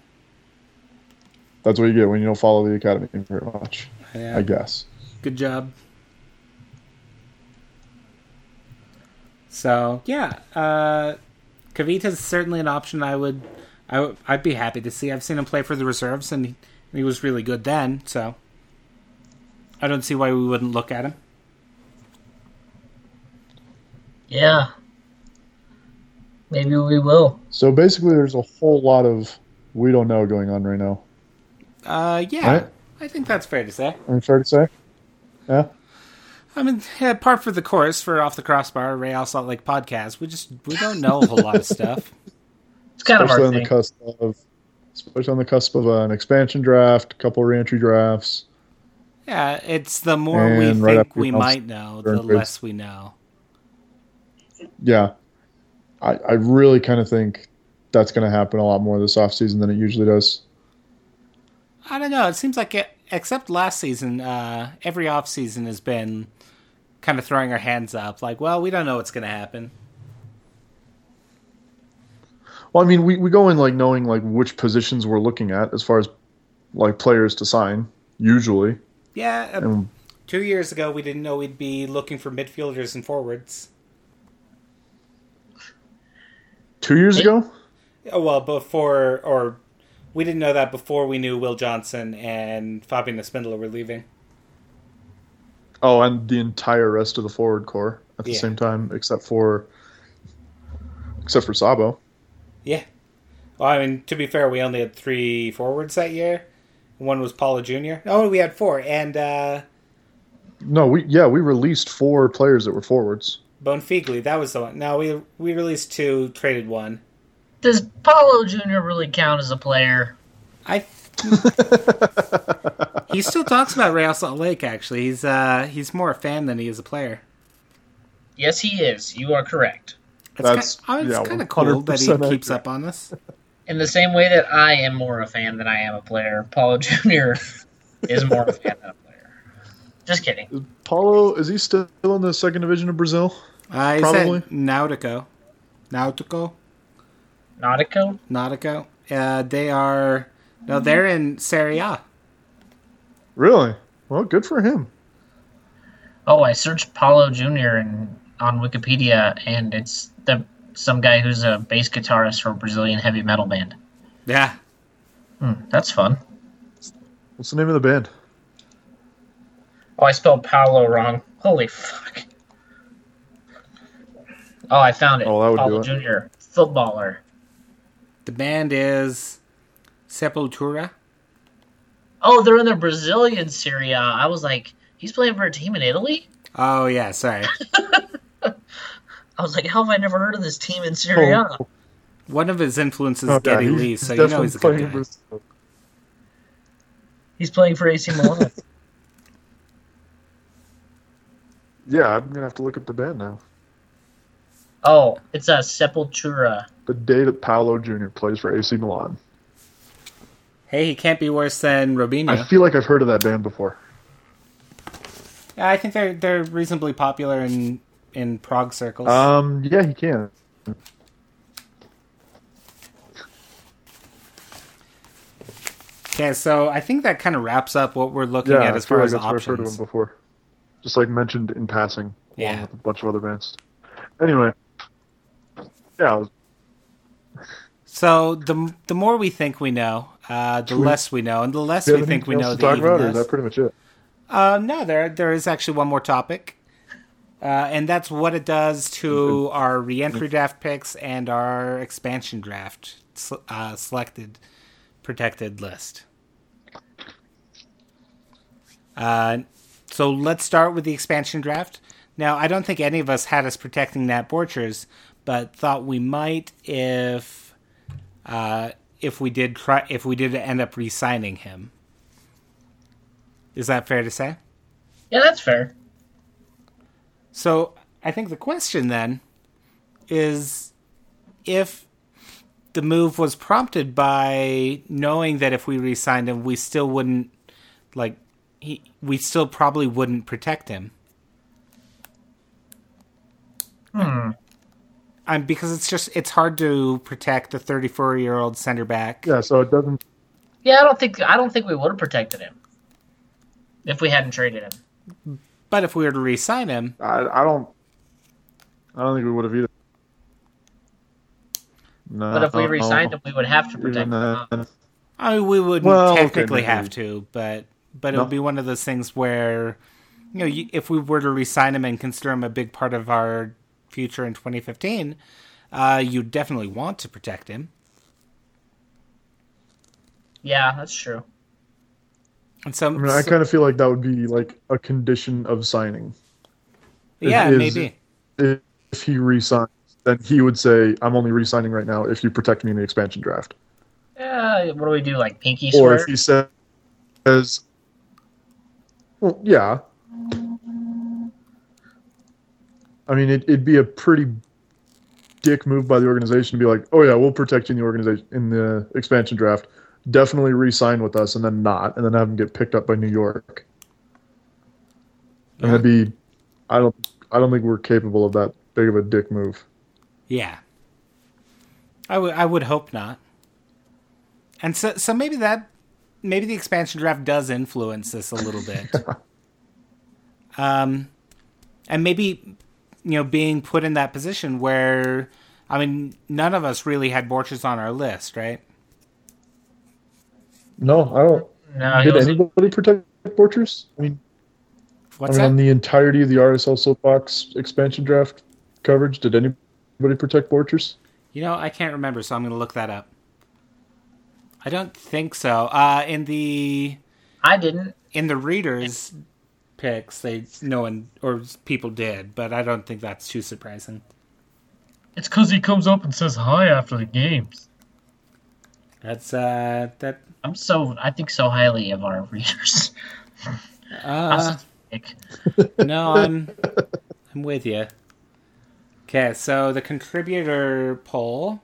That's what you get when you don't follow the academy very much, Yeah. I guess. Good job. So yeah, uh, Kavita's certainly an option. I would, I would, I'd be happy to see. I've seen him play for the reserves, and he, he was really good then. So I don't see why we wouldn't look at him. Yeah. Maybe we will. So basically, there's a whole lot of we don't know going on right now. Uh, yeah, Right. I think that's fair to say. I mean, fair to say? Yeah. I mean, yeah, par for the course for off the crossbar Real Salt Lake podcast. We just we don't know a whole lot of stuff. It's kind of especially our on the cusp of, especially on the cusp of an expansion draft, a couple reentry drafts. Yeah, it's the more we right think we might know, the trades. less we know. Yeah, I, I really kind of think that's going to happen a lot more this offseason than it usually does. I don't know. It seems like it, except last season, uh, every off season has been kind of throwing our hands up, like, well, we don't know what's going to happen. Well, I mean, we, we go in like knowing like which positions we're looking at as far as like players to sign. Usually, Yeah, uh, and two years ago we didn't know we'd be looking for midfielders and forwards. two years ago, Oh, well, before or we didn't know that before we knew Will Johnson and Fabian Espindola were leaving. Oh, and the entire rest of the forward core at the Yeah. same time, except for except for Sabo. Yeah. Well, I mean, to be fair, we only had three forwards that year. One was Paulo Jr. Oh, we had four, and uh, No, we yeah we released four players that were forwards. Bonfigli, That was the one. No, we we released two, traded one. Does Paulo Jr. really count as a player? I. he still talks about Real Salt Lake. Actually, he's uh he's more a fan than he is a player. Yes, he is. You are correct. It's That's- ki- oh, it's yeah, kind of cool that he 100% keeps accurate. up on this. In the same way that I am more a fan than I am a player, Paulo Jr. is more a fan than a player. Just kidding. Paulo is he still in the second division of Brazil? Uh, he's Probably. Nautico. Nautico. Nautico? Nautico. Uh, they are no, they're in Serie A. Really? Well, good for him. Oh, I searched Paulo Jr. in, on Wikipedia, and it's the some guy who's a bass guitarist for a Brazilian heavy metal band. Yeah, Hmm, that's fun. What's the name of the band? Oh, I spelled Paulo wrong. Holy fuck. Oh, I found it. Oh, that would Paulo do Jr., footballer. the band is Sepultura. Oh, they're in the Brazilian Serie I was like, he's playing for a team in Italy? Oh yeah, sorry. I was like, how have I never heard of this team in Serie A? Oh, One of his influences oh, is Geddy yeah, Lee, so you know he's a good playing guy. Brazil. He's playing for AC Milan. Yeah, I'm gonna have to look up the band now. oh, it's a Sepultura. The day that Paulo Jr. plays for AC Milan. Hey, he can't be worse than Robinho. I feel like I've heard of that band before. Yeah, I think they're they're reasonably popular in in Prague circles. Um, yeah, he can. okay, so I think that kind of wraps up what we're looking Yeah, at as far like as that's where I've heard of him options. before. Just like mentioned in passing, Yeah. with a bunch of other bands. Anyway, yeah, So the the more we think we know, uh, the we- less we know, and the less we think we know, the talk about, is that pretty much it? Uh, no, there there is actually one more topic, uh, and that's what it does to our reentry draft picks and our expansion draft uh, selected protected list. Uh, so let's start with the expansion draft. Now, I don't think any of us had us protecting Nat Borchers, but thought we might if uh, if we did try if we did end up re-signing him. Is that fair to say? Yeah, that's fair. So I think the question then is if the move was prompted by knowing that if we re-signed him, we still wouldn't like he we still probably wouldn't protect him. Hmm. Um, because it's just it's hard to protect the 34 year old center back. Yeah, so it doesn't. Yeah, I don't think I don't think we would have protected him if we hadn't traded him. But if we were to re-sign him, I, I don't. I don't think we would have either. No, But if we no, re-signed him, we would have to protect even him. I mean, we wouldn't Well, technically maybe. have to, but but it No. would be one of those things where, you know, you, if we were to re-sign him and consider him a big part of our future in 2015, uh, you definitely want to protect him. Yeah, that's true. And so, I mean, I kind of feel like that would be like a condition of signing. yeah, is- maybe. If, if he resigns, then he would say, "I'm only resigning right now if you protect me in the expansion draft." Yeah, what do we do? Like pinky swear? Or if he says, "Well, yeah." I mean, it, it'd be a pretty dick move by the organization to be like, "Oh yeah, we'll protect you in the organization in the expansion draft. Definitely re-sign with us, and then not, and then have him get picked up by New York." And that'd be, I don't, I don't think we're capable of that big of a dick move. Yeah. I would I would hope not. And so so maybe that maybe the expansion draft does influence this a little bit. um and maybe you know being put in that position where I mean none of us really had Borchers on our list, right? No, I don't. no, Did was, anybody protect Borchers? I mean, What's I mean, on the entirety of the RSL Soapbox expansion draft coverage, did anybody protect Borchers? You know, I can't remember, so I'm going to look that up. I don't think so. Uh in the I didn't. in the readers picks they no one or people did but i don't think that's too surprising It's because he comes up and says hi after the games. that's uh that I'm so I think so highly of our readers. uh no i'm i'm with you okay so the contributor poll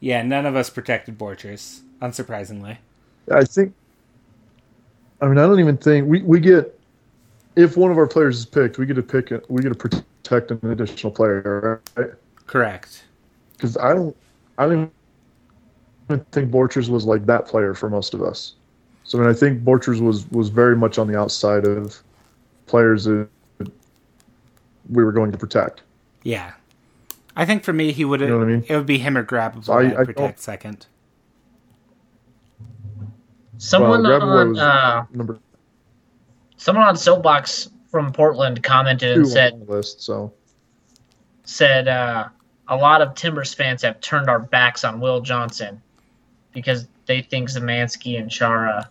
yeah none of us protected borchers unsurprisingly I think. I mean, I don't even think we, we get if one of our players is picked, we get to pick it. We get to protect an additional player, right? correct because I don't, I don't even think Borchers was like that player for most of us. So I mean, I think Borchers was was very much on the outside of players that we were going to protect. Yeah. I think for me, he would. You know what I mean? It would be him or Grabavoy. So I- I'd protect second. Someone well, on uh, number someone on Soapbox from Portland commented and said on the list. So said uh, a lot of Timbers fans have turned our backs on Will Johnson because they think Zemanski and Chara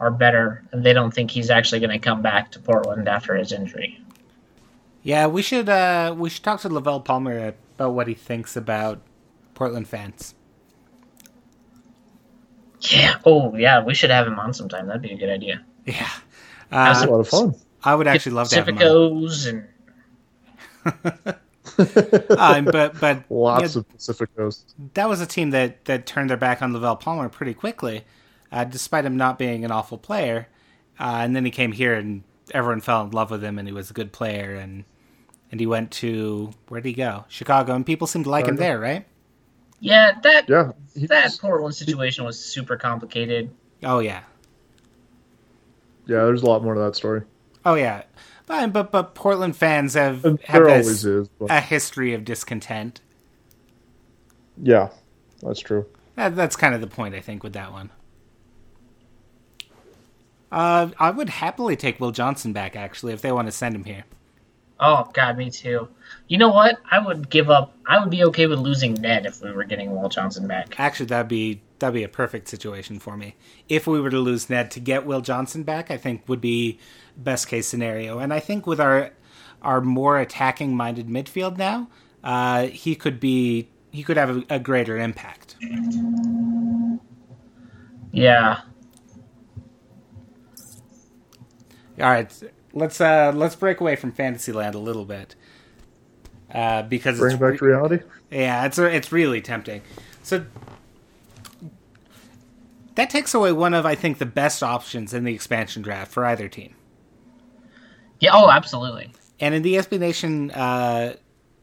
are better, and they don't think he's actually going to come back to Portland after his injury. Yeah, we should. uh We should talk to Lovel Palmer about what he thinks about Portland fans. Yeah. Oh, yeah. We should have him on sometime. That'd be a good idea. Yeah. it's Uh, a lot of fun. I would actually love to have him. on. Pacificos and Um, but but Lots yeah, of Pacificos. that was a team that that turned their back on Lovel Palmer pretty quickly, uh, despite him not being an awful player. Uh, and then he came here, and everyone fell in love with him, and he was a good player. And and he went to where did he go? Chicago, and people seemed to like him there, right? Yeah, that Yeah, that was- Portland situation was super complicated. Oh yeah, yeah. There's a lot more to that story. oh yeah. But but, but Portland fans have And have there this, always is. But a history of discontent. yeah, that's true. That, that's kind of the point, I think, with that one. Uh, I would happily take Will Johnson back, actually, if they want to send him here. Oh God, me too. You know what? I would give up. I would be okay with losing Ned if we were getting Will Johnson back. Actually, that'd be that'd be a perfect situation for me. If we were to lose Ned to get Will Johnson back, I think would be best case scenario. And I think with our our more attacking minded midfield now, uh, he could be he could have a, a greater impact. Yeah. All right, let's uh, let's break away from Fantasyland a little bit uh, because Bring it's it back to reality. Yeah, it's it's really tempting. So that takes away one of I think the best options in the expansion draft for either team. Yeah. Oh, absolutely. And in the SB Nation uh,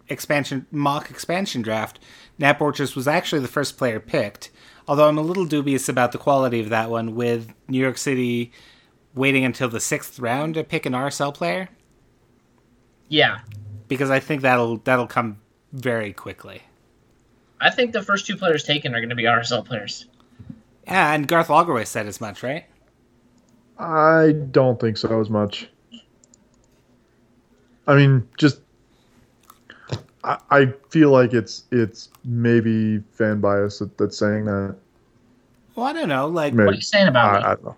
expansion mock expansion draft, Nat Borchers was actually the first player picked. Although I'm a little dubious about the quality of that one, with New York City waiting until the sixth round to pick an RSL player, Yeah. because I think that'll that'll come very quickly. I think the first two players taken are going to be RSL players. Yeah, and Garth Lagerwey said as much, right? I don't think so as much. I mean, just I, I feel like it's it's maybe fan bias that, that's saying that. Well, I don't know. Like, Maybe. What are you saying about I, me? I don't know.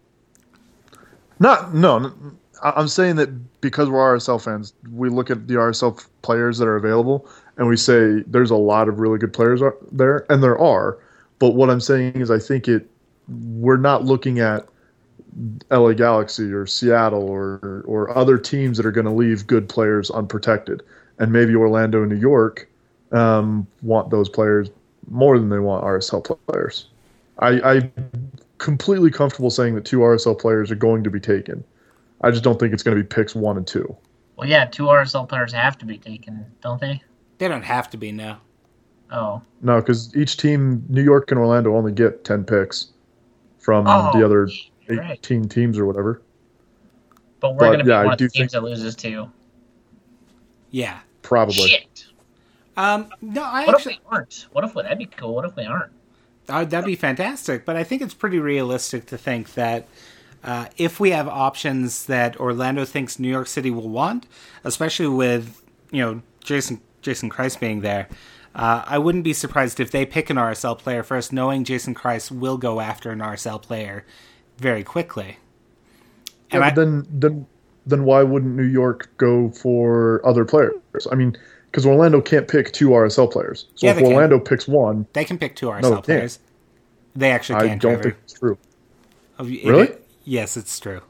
Not no. I'm saying that because we're RSL fans, we look at the RSL players that are available and we say there's a lot of really good players there, and there are. But what I'm saying is, I think it we're not looking at LA Galaxy or Seattle or or other teams that are going to leave good players unprotected, and maybe Orlando and New York um, want those players more than they want RSL players. I, I'm completely comfortable saying that two RSL players are going to be taken. I just don't think it's going to be picks one and two. Well, yeah, two RSL players have to be taken, don't they? they don't have to be now. Oh. No, because each team, New York and Orlando, only get ten picks from Oh, the other you're right. eighteen teams or whatever. But we're going to be yeah, I one of the do teams that loses two. Yeah. Probably. Shit. Um. No, I What if actually we aren't? What if that'd be cool? What if we aren't? Uh, that'd be fantastic. But I think it's pretty realistic to think that uh, if we have options that Orlando thinks New York City will want, especially with you know Jason Jason Kreis being there. Uh, I wouldn't be surprised if they pick an RSL player first, knowing Jason Kreis will go after an RSL player very quickly. Yeah, And I, then then then why wouldn't New York go for other players? I mean, because Orlando can't pick two RSL players. So Yeah, if they can. Orlando picks one, they can pick two RSL no, they can't. players. They actually can. I don't Trevor. think it's true. Oh, it- Really? yes, it's true.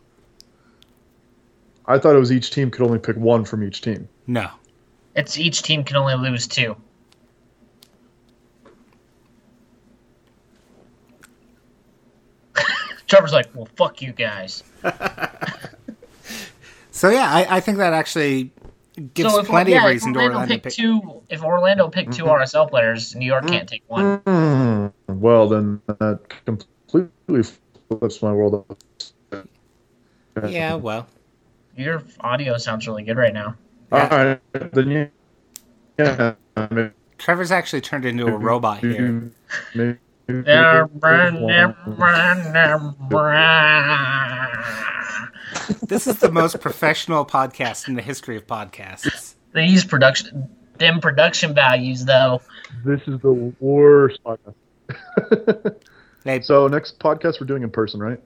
I thought it was each team could only pick one from each team. No. It's each team can only lose two. Trevor's like, well, fuck you guys. So yeah, I, I think that actually gives so if, plenty yeah, of if reason to Orlando Orlando pick pick. two, if Orlando picked two RSL players, New York can't take one. Mm, well, then that completely flips my world. up. Yeah, well, Your audio sounds really good right now. All right, then yeah. yeah maybe- Trevor's actually turned into a robot here. Maybe- This is the most professional podcast in the history of podcasts. These production, them production values though. This is the worst podcast. They, so next podcast we're doing in person, right?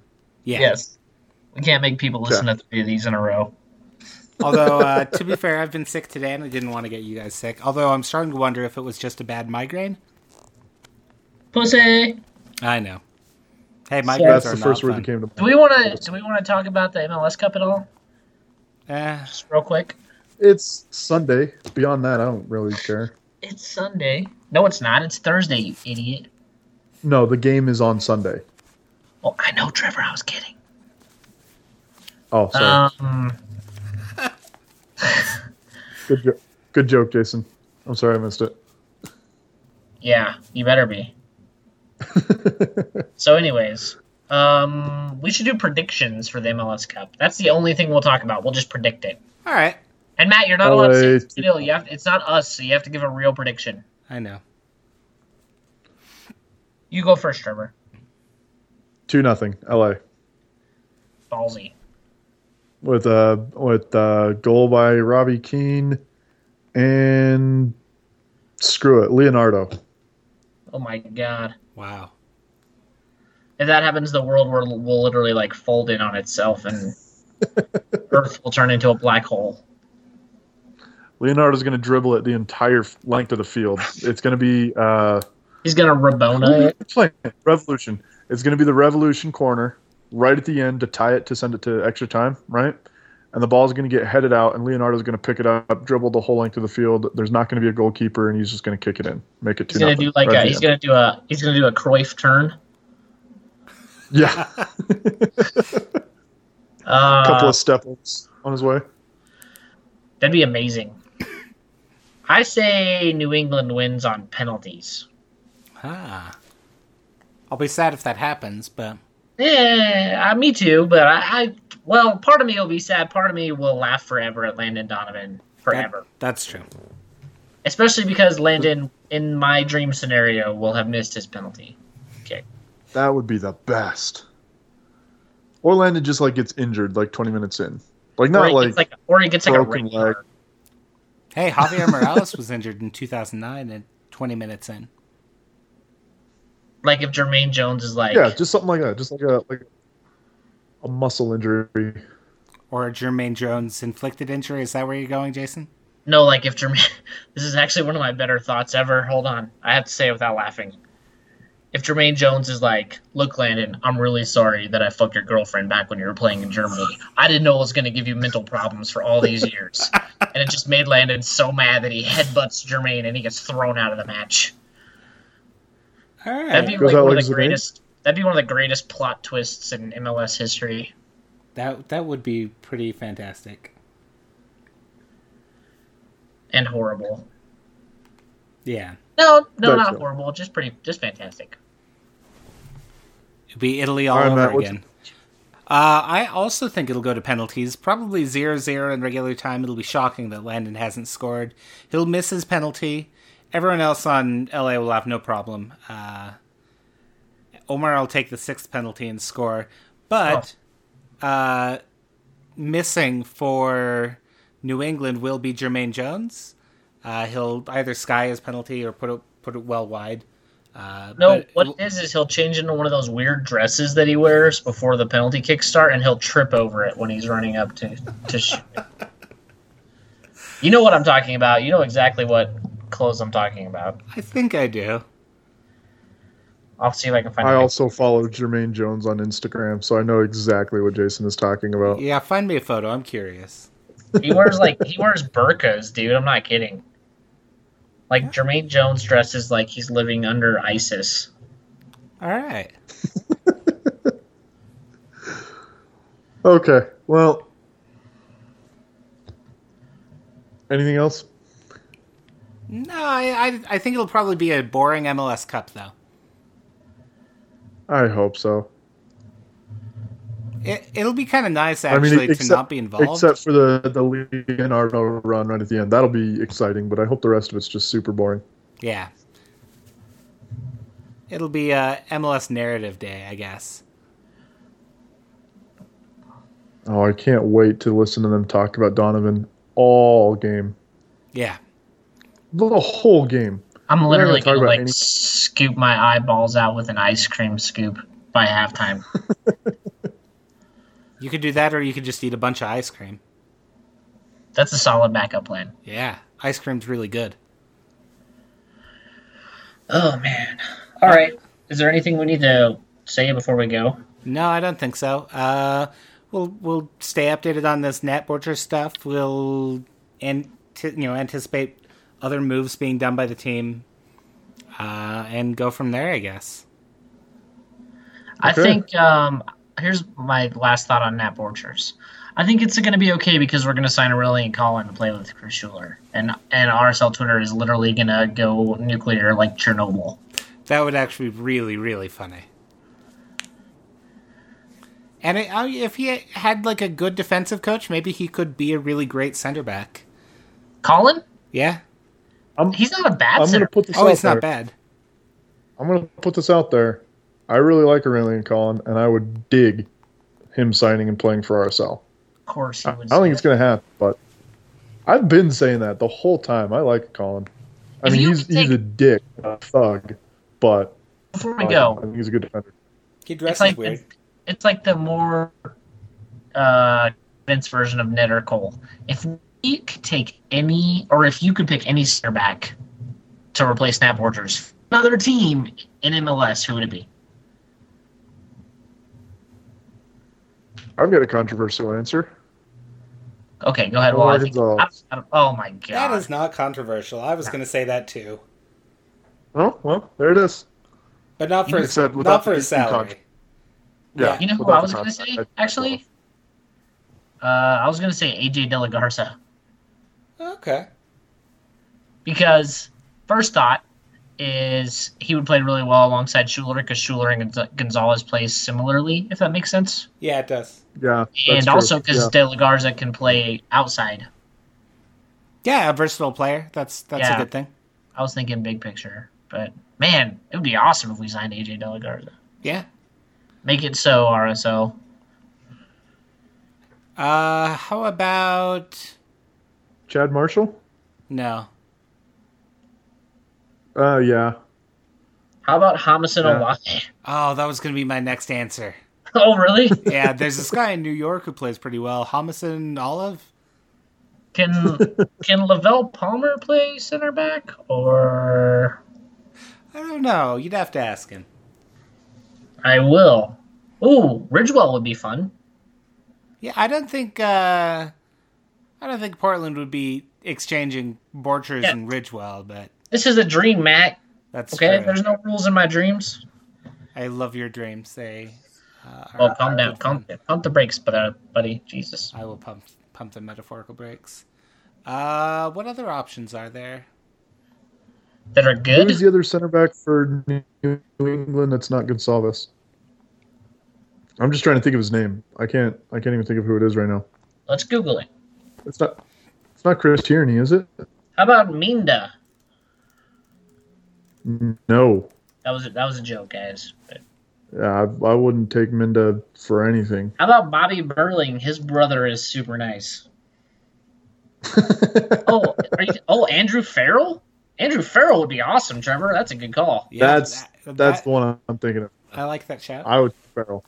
yeah. Yes, we can't make people listen to three of these in a row. Although, uh, to be fair, I've been sick today and I didn't want to get you guys sick. Although I'm starting to wonder if it was just a bad migraine. Pussy. I know. Hey, my So- migraines That's are the first word fun. that came to Do we want to? Do we want to talk about the MLS Cup at all? Eh, Just real quick. It's Sunday. Beyond that, I don't really care. It's Sunday. No, it's not. It's Thursday, you idiot. No, the game is on Sunday. Oh, I know, Trevor. I was kidding. Oh, sorry. Um, good, jo- good joke, Jason. I'm sorry I missed it. yeah, you better be. So, anyways, um, we should do predictions for the MLS Cup. That's the only thing we'll talk about. We'll just predict it. all right. And Matt, you're not allowed to LA say still. You have. It's not us, so you have to give a real prediction. I know. You go first, Trevor. Two nothing, LA. Ballsy. with a with uh goal by Robbie Keane and screw it, Leonardo. Oh my god. Wow. If that happens, the world will, will literally like fold in on itself, and Earth will turn into a black hole. Leonardo's going to dribble it the entire length of the field. It's going to be uh He's gonna Rabona it. playing Revolution. It's going to be the Revolution corner right at the end to tie it to send it to extra time, right? And the ball is going to get headed out, and Leonardo's going to pick it up, dribble the whole length of the field. There's not going to be a goalkeeper, and he's just going to kick it in, make it two. He's gonna do like right a. He's gonna do a. He's gonna do a Cruyff turn. yeah, Uh, a couple of step ups on his way. That'd be amazing. I say New England wins on penalties. Ah. I'll be sad if that happens, but Yeah, uh, me too. But I, I, well, part of me will be sad. Part of me will laugh forever at Landon Donovan that- forever. that's true. Especially because Landon, in my dream scenario, will have missed his penalty kick. That would be the best. Or Landon just like gets injured like 20 minutes in, like or, not he like, like, or he gets like a broken regular. leg. Hey, Javier Morales was injured in 2009 and 20 minutes in. Like if Jermaine Jones is like, yeah, just something like that, just like a like a muscle injury. Or a Jermaine Jones inflicted injury. Is that where you're going, Jason? no, like if Jermaine. this is actually one of my better thoughts ever. Hold on, I have to say it without laughing. If Jermaine Jones is like, look, Landon, I'm really sorry that I fucked your girlfriend back when you were playing in Germany. I didn't know it was going to give you mental problems for all these years. and it just made Landon so mad that he headbutts Jermaine and he gets thrown out of the match. All right. That'd be like one of the Zidane? greatest. That'd be one of the greatest plot twists in MLS history. That that would be pretty fantastic. And horrible. Yeah. No, no, That's not it. horrible. Just pretty, just fantastic. It'd be Italy all All right, over Matt, again. Uh, I also think it'll go to penalties. Probably 0 0 in regular time. It'll be shocking that Landon hasn't scored. He'll miss his penalty. Everyone else on LA will have no problem. Uh, Omar will take the sixth penalty and score. But uh, missing for New England will be Jermaine Jones. Uh, he'll either sky his penalty or put it put it well wide. Uh, No, but- what it is is he'll change into one of those weird dresses that he wears before the penalty kicks start, and he'll trip over it when he's running up to to shoot. You know what I'm talking about. You know exactly what clothes I'm talking about. I think I do. I'll see if I can find. I a also follow Jermaine Jones on Instagram, so I know exactly what Jason is talking about. Yeah, find me a photo. I'm curious. He wears like he wears burkas, dude. I'm not kidding. Like Jermaine Jones dresses like he's living under ISIS. All right. Okay, well, Anything else? No, I, I I think it'll probably be a boring MLS Cup though. I hope so. It, it'll be kind of nice I mean, actually to not be involved. Except for the the Leonardo run right at the end, that'll be exciting. But I hope the rest of it's just super boring. Yeah. It'll be uh, a MLS narrative day, I guess. Oh, I can't wait to listen to them talk about Donovan all game, Yeah. the whole game. I'm literally gonna gonna like any- scoop my eyeballs out with an ice cream scoop by halftime. You could do that or you could just eat a bunch of ice cream. That's a solid backup plan. Yeah. Ice cream's really good. Oh man. All right. Is there anything we need to say before we go? No, I don't think so. Uh, we'll we'll stay updated on this Nat Borcher stuff. We'll and you know anticipate other moves being done by the team, uh, and go from there. I guess. I Okay. think um, here's my last thought on Nat Borchers. I think it's going to be okay because we're going to sign a Aurélien Collin to play with Chris Schuler, and and RSL Twitter is literally going to go nuclear like Chernobyl. That would actually be really really funny. And it, uh, if he had like a good defensive coach, maybe he could be a really great center back. Collin? Yeah. I'm he's not a bad I'm center. gonna put this Oh, out it's there. not bad. I'm gonna put this out there. I really like Aurélien Collin, and I would dig him signing and playing for RSL. Of course, he I, I don't say think it's gonna happen, but I've been saying that the whole time. I like Collin. I If mean, he's could he's a dick, a thug, but Before we like go, him. I think he's a good defender. He it's dresses like weird. it's like the more uh Vince version of Ned or Cole. If we could take any, or if you could pick any center back to replace Nat Borchers, another team in MLS, who would it be? I've got a controversial answer. Okay, go ahead. Well, I think, Gonzalez. I, I don't- oh my god, That is not controversial. I was going to say that too, Oh well, there it is. but not for You his, said not for the his salary. contract. Yeah, You know who I was going to say? Actually, uh, I was going to say AJ De La Garza Okay. because first thought is he would play really well alongside Schuler because Schuler and Gonzalez plays similarly, if that makes sense. Yeah, it does. yeah, and true. also because Yeah. De La Garza can play outside. Yeah, a versatile player. That's that's Yeah. a good thing. I was thinking big picture, but man, it would be awesome if we signed AJ De La Garza. Yeah. Make it so, RSO. Uh, how about Chad Marshall. no? Uh, yeah, How about Homicide Yeah. Olave? Oh, that was going to be my next answer. Oh, really? Yeah, there's this guy in New York who plays pretty well. Homicide Olave. can can Lovel Palmer play center back or I don't know. You'd have to ask him. I will. Ooh, Ridgewell would be fun. Yeah, I don't think. uh I don't think Portland would be exchanging Borchers Yeah. and Ridgewell, but This is a dream, Matt. that's Okay, true. there's no rules in my dreams. I love your dreams. They. Uh, Oh, are- calm are down, calm, pump the brakes, but uh, buddy, Jesus. I will pump pump the metaphorical brakes. Uh, what other options are there? That are good. who's the other center back for New England? That's not Gonsalves. I'm just trying to think of his name. I can't. I can't even think of who it is right now. Let's Google it. It's not. It's not Chris Tierney, is it? How about Minda? No. That was a, that was a joke, guys. But Yeah, I, I wouldn't take Minda for anything. how about Bobby Burling? His brother is super nice. Oh, are you, oh, Andrew Farrell. Andrew Farrell would be awesome, Trevor. That's a good call. Yeah, that's that- that's the one I'm thinking of. I like that shout. I would Farrell.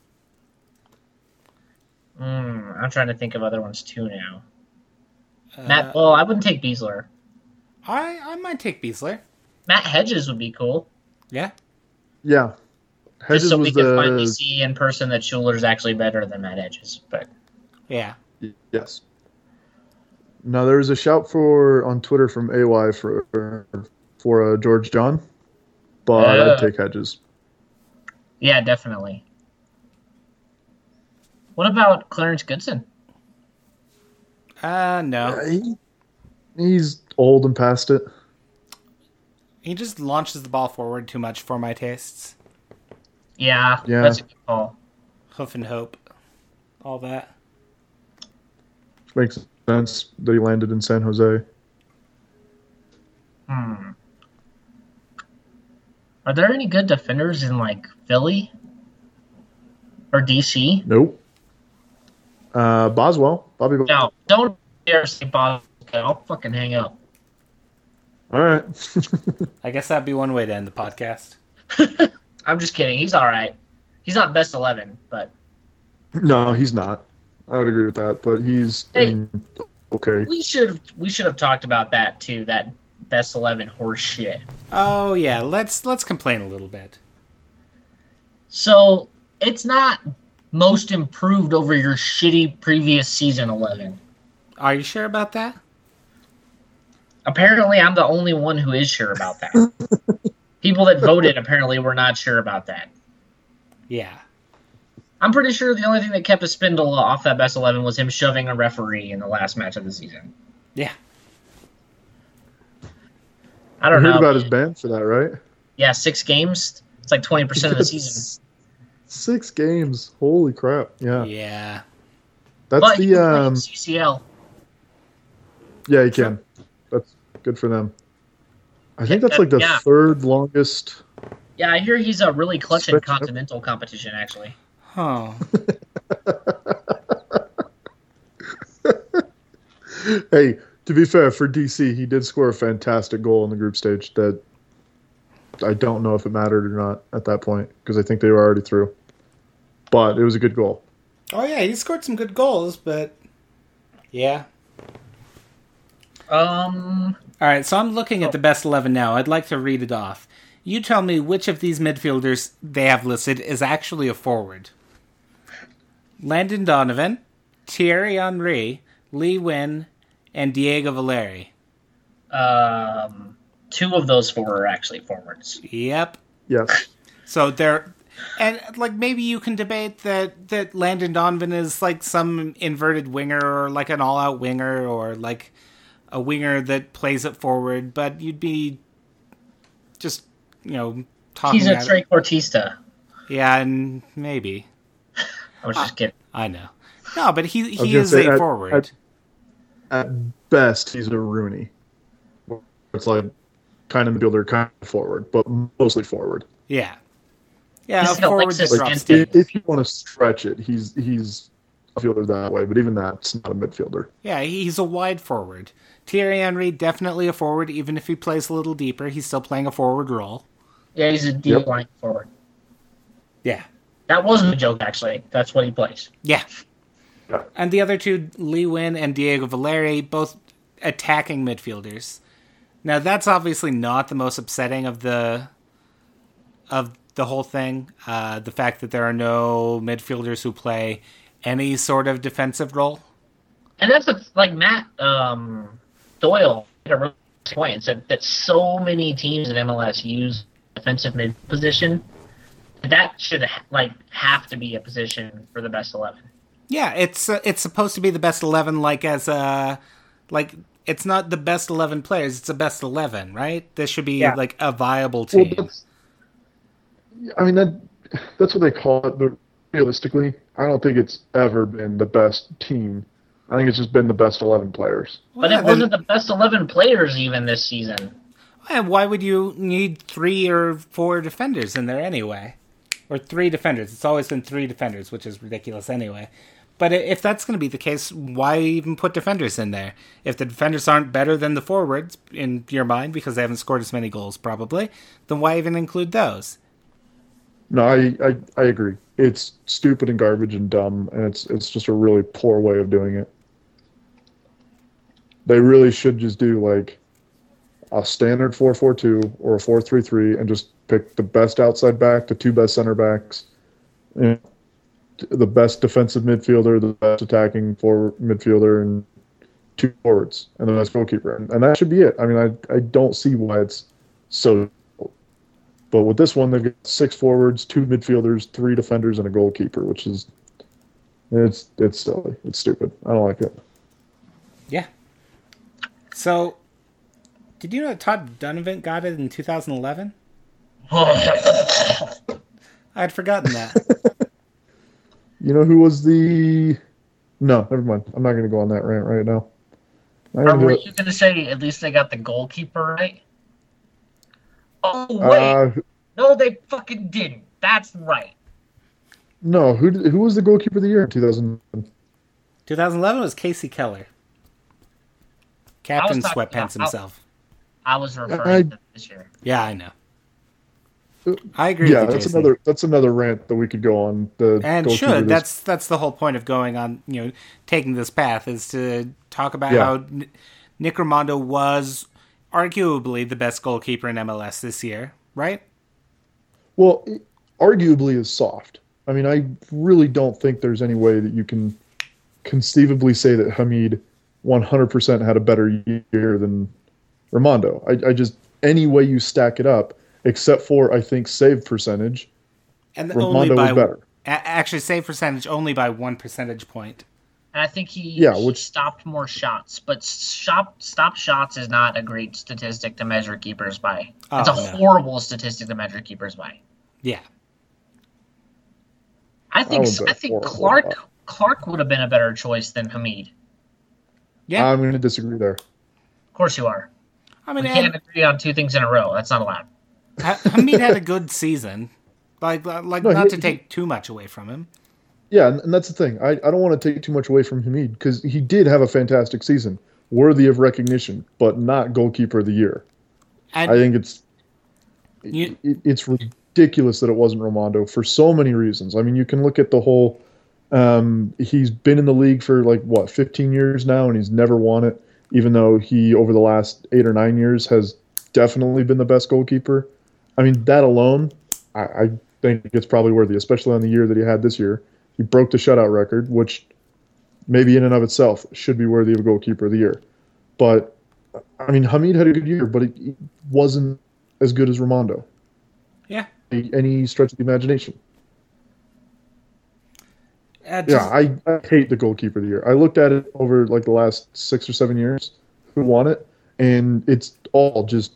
Mm, I'm trying to think of other ones too now. Uh, Matt. Well, I wouldn't take Besler. I I might take Besler. Matt Hedges would be cool, Yeah. Yeah, Hedges just so we was can finally see in person that Schuler's actually better than Matt Hedges. But Yeah. yes. Now there's a shout for on Twitter from AY for for uh, George John, but Uh. I'd take Hedges. yeah, definitely. What about Clarence Goodson? Uh no. Uh, he- he's old and past it. He just launches the ball forward too much for my tastes. Yeah, Yeah. that's a good call. Hoof and hope, all that. Makes sense that he landed in San Jose. Hmm. Are there any good defenders in like Philly or DC? Nope. Uh, Boswell, Bobby. Bos- No, don't dare say Boswell. I'll fucking hang up. All right. I guess that'd be one way to end the podcast. I'm just kidding. He's all right. He's not best eleven, but no, he's not. I would agree with that, but he's I Hey. mean, okay. we should we should have talked about that too. That best eleven horse shit. Oh yeah, let's let's complain a little bit. So it's not most improved over your shitty previous season eleven. Are you sure about that? Apparently, I'm the only one who is sure about that. People that voted apparently were not sure about that. Yeah. I'm pretty sure the only thing that kept Espindola off that best eleven was him shoving a referee in the last match of the season. Yeah. I I don't heard know. about his ban for that, right? yeah, six games. It's like twenty percent of the season. Six games. Holy crap! Yeah, Yeah. that's But the can um. CCL. Yeah, he can. That's good for them. I think that's like the yeah. third longest. Yeah, I hear he's a really clutch in continental competition. Actually, Huh. Hey, to be fair, for DC, he did score a fantastic goal in the group stage. That I don't know if it mattered or not at that point because I think they were already through. But it was a good goal. Oh yeah, he scored some good goals, but yeah. um, All right, so I'm looking at the best 11 now. I'd like to read it off. You tell me which of these midfielders they have listed is actually a forward. Landon Donovan, Thierry Henry, Lee Nguyen, and Diego Valeri. um, two of those four are actually forwards. Yep. Yes. So they're and like maybe you can debate that that Landon Donovan is like some inverted winger or like an all-out winger or like a winger that plays it forward, but you'd be just you know talking. He's a out- trequartista. Yeah, and maybe I was just kidding. I know. No, but he he is say, a at- forward. at- At best, he's a Rooney. It's like kind of midfielder, kind of forward, but mostly forward. yeah, yeah, He's a like forward Alexis that drops Sanchez. deep. If, if you want to stretch it, he's he's a fielder that way, but even that's not a midfielder. Yeah, he's a wide forward. Thierry Henry definitely a forward, even if he plays a little deeper. He's still playing a forward role. Yeah, he's a deep Yep. line forward. Yeah, That wasn't a joke, actually. That's what he plays. Yeah. Yeah. And the other two, Lee Nguyen and Diego Valeri, both attacking midfielders. Now that's obviously not the most upsetting of the of the whole thing. Uh, the fact that there are no midfielders who play any sort of defensive role. And that's like Matt um, Doyle made a really good point and said that so many teams in MLS use defensive mid position. That should like have to be a position for the best eleven. Yeah, it's uh, it's supposed to be the best eleven, like as a like it's not the best eleven players; it's a best eleven, right? This should be Yeah. like a viable Well, team. that's, I mean that that's what they call it, but realistically, I don't think it's ever been the best team. I think it's just been the best eleven players. But Yeah, it then- wasn't the best eleven players even this season. And why would you need three or four defenders in there anyway? Or three defenders. It's always been three defenders, which is ridiculous anyway. But if that's going to be the case, why even put defenders in there? If the defenders aren't better than the forwards, in your mind, because they haven't scored as many goals, probably, then why even include those? No, I, I I agree. It's stupid and garbage and dumb, and it's it's just a really poor way of doing it. They really should just do like a standard four four two or a four three three, and just pick the best outside back, the two best center backs, and the best defensive midfielder, the best attacking forward midfielder, and two forwards, and the best goalkeeper, and, and that should be it. I mean, I I don't see why it's so but with this one, they've got six forwards, two midfielders, three defenders, and a goalkeeper, which is it's it's silly. It's stupid. I don't like it. Yeah. So, did you know that Todd Donovan got it in 2011? I had forgotten that. You know who was the? No, never mind. I'm not going to go on that rant right now. I'm Or gonna were you going to say at least they got the goalkeeper right? Oh wait, Uh, no, they fucking didn't. That's right. no, who did, who was the goalkeeper of the year in 2000? 2011 was Kasey Keller. Captain Sweatpants about- himself. I was referring I- to this year. Yeah, I know. I agree Yeah, with that's Jason. another that's another rant that we could go on. The and should that's that's the whole point of going on you know taking this path is to talk about Yeah. how N- Nick Rimando was arguably the best goalkeeper in MLS this year, right? Well, arguably is soft. I mean, I really don't think there's any way that you can conceivably say that Hamid 100% had a better year than Rimando. I, I just any way you stack it up, except for I think save percentage, And only Rimando by was better. actually save percentage only by one percentage point. And I think he, Yeah, he which- stopped more shots, but stop stop shots is not a great statistic to measure keepers by. It's Oh, a no. horrible statistic to measure keepers by. Yeah, I think would I think horrible. Clark Clark would have been a better choice than Hamid. yeah. I'm going to disagree there. Of course you are. I mean, We and can't agree on two things in a row. That's not allowed. Ha- Hamid had a good season. Like, like No, not he- to take too much away from him. Yeah, and, that's the thing. I, I don't want to take too much away from Hamid because he did have a fantastic season, worthy of recognition, but not goalkeeper of the year. And I think it's you, it, it's ridiculous that it wasn't Rimando for so many reasons. I mean, you can look at the whole. Um, he's been in the league for like what 15 years now, and he's never won it. Even though he over the last eight or nine years has definitely been the best goalkeeper. I mean, that alone, I, I think it's probably worthy, especially on the year that he had this year. He broke the shutout record, which maybe in and of itself should be worthy of a goalkeeper of the year. But I mean, Hamid had a good year, but it, wasn't as good as Rimando yeah, any, any stretch of the imagination. uh, just- Yeah, I, I hate the goalkeeper of the year. I looked at it over like the last six or seven years, who won it, and it's all just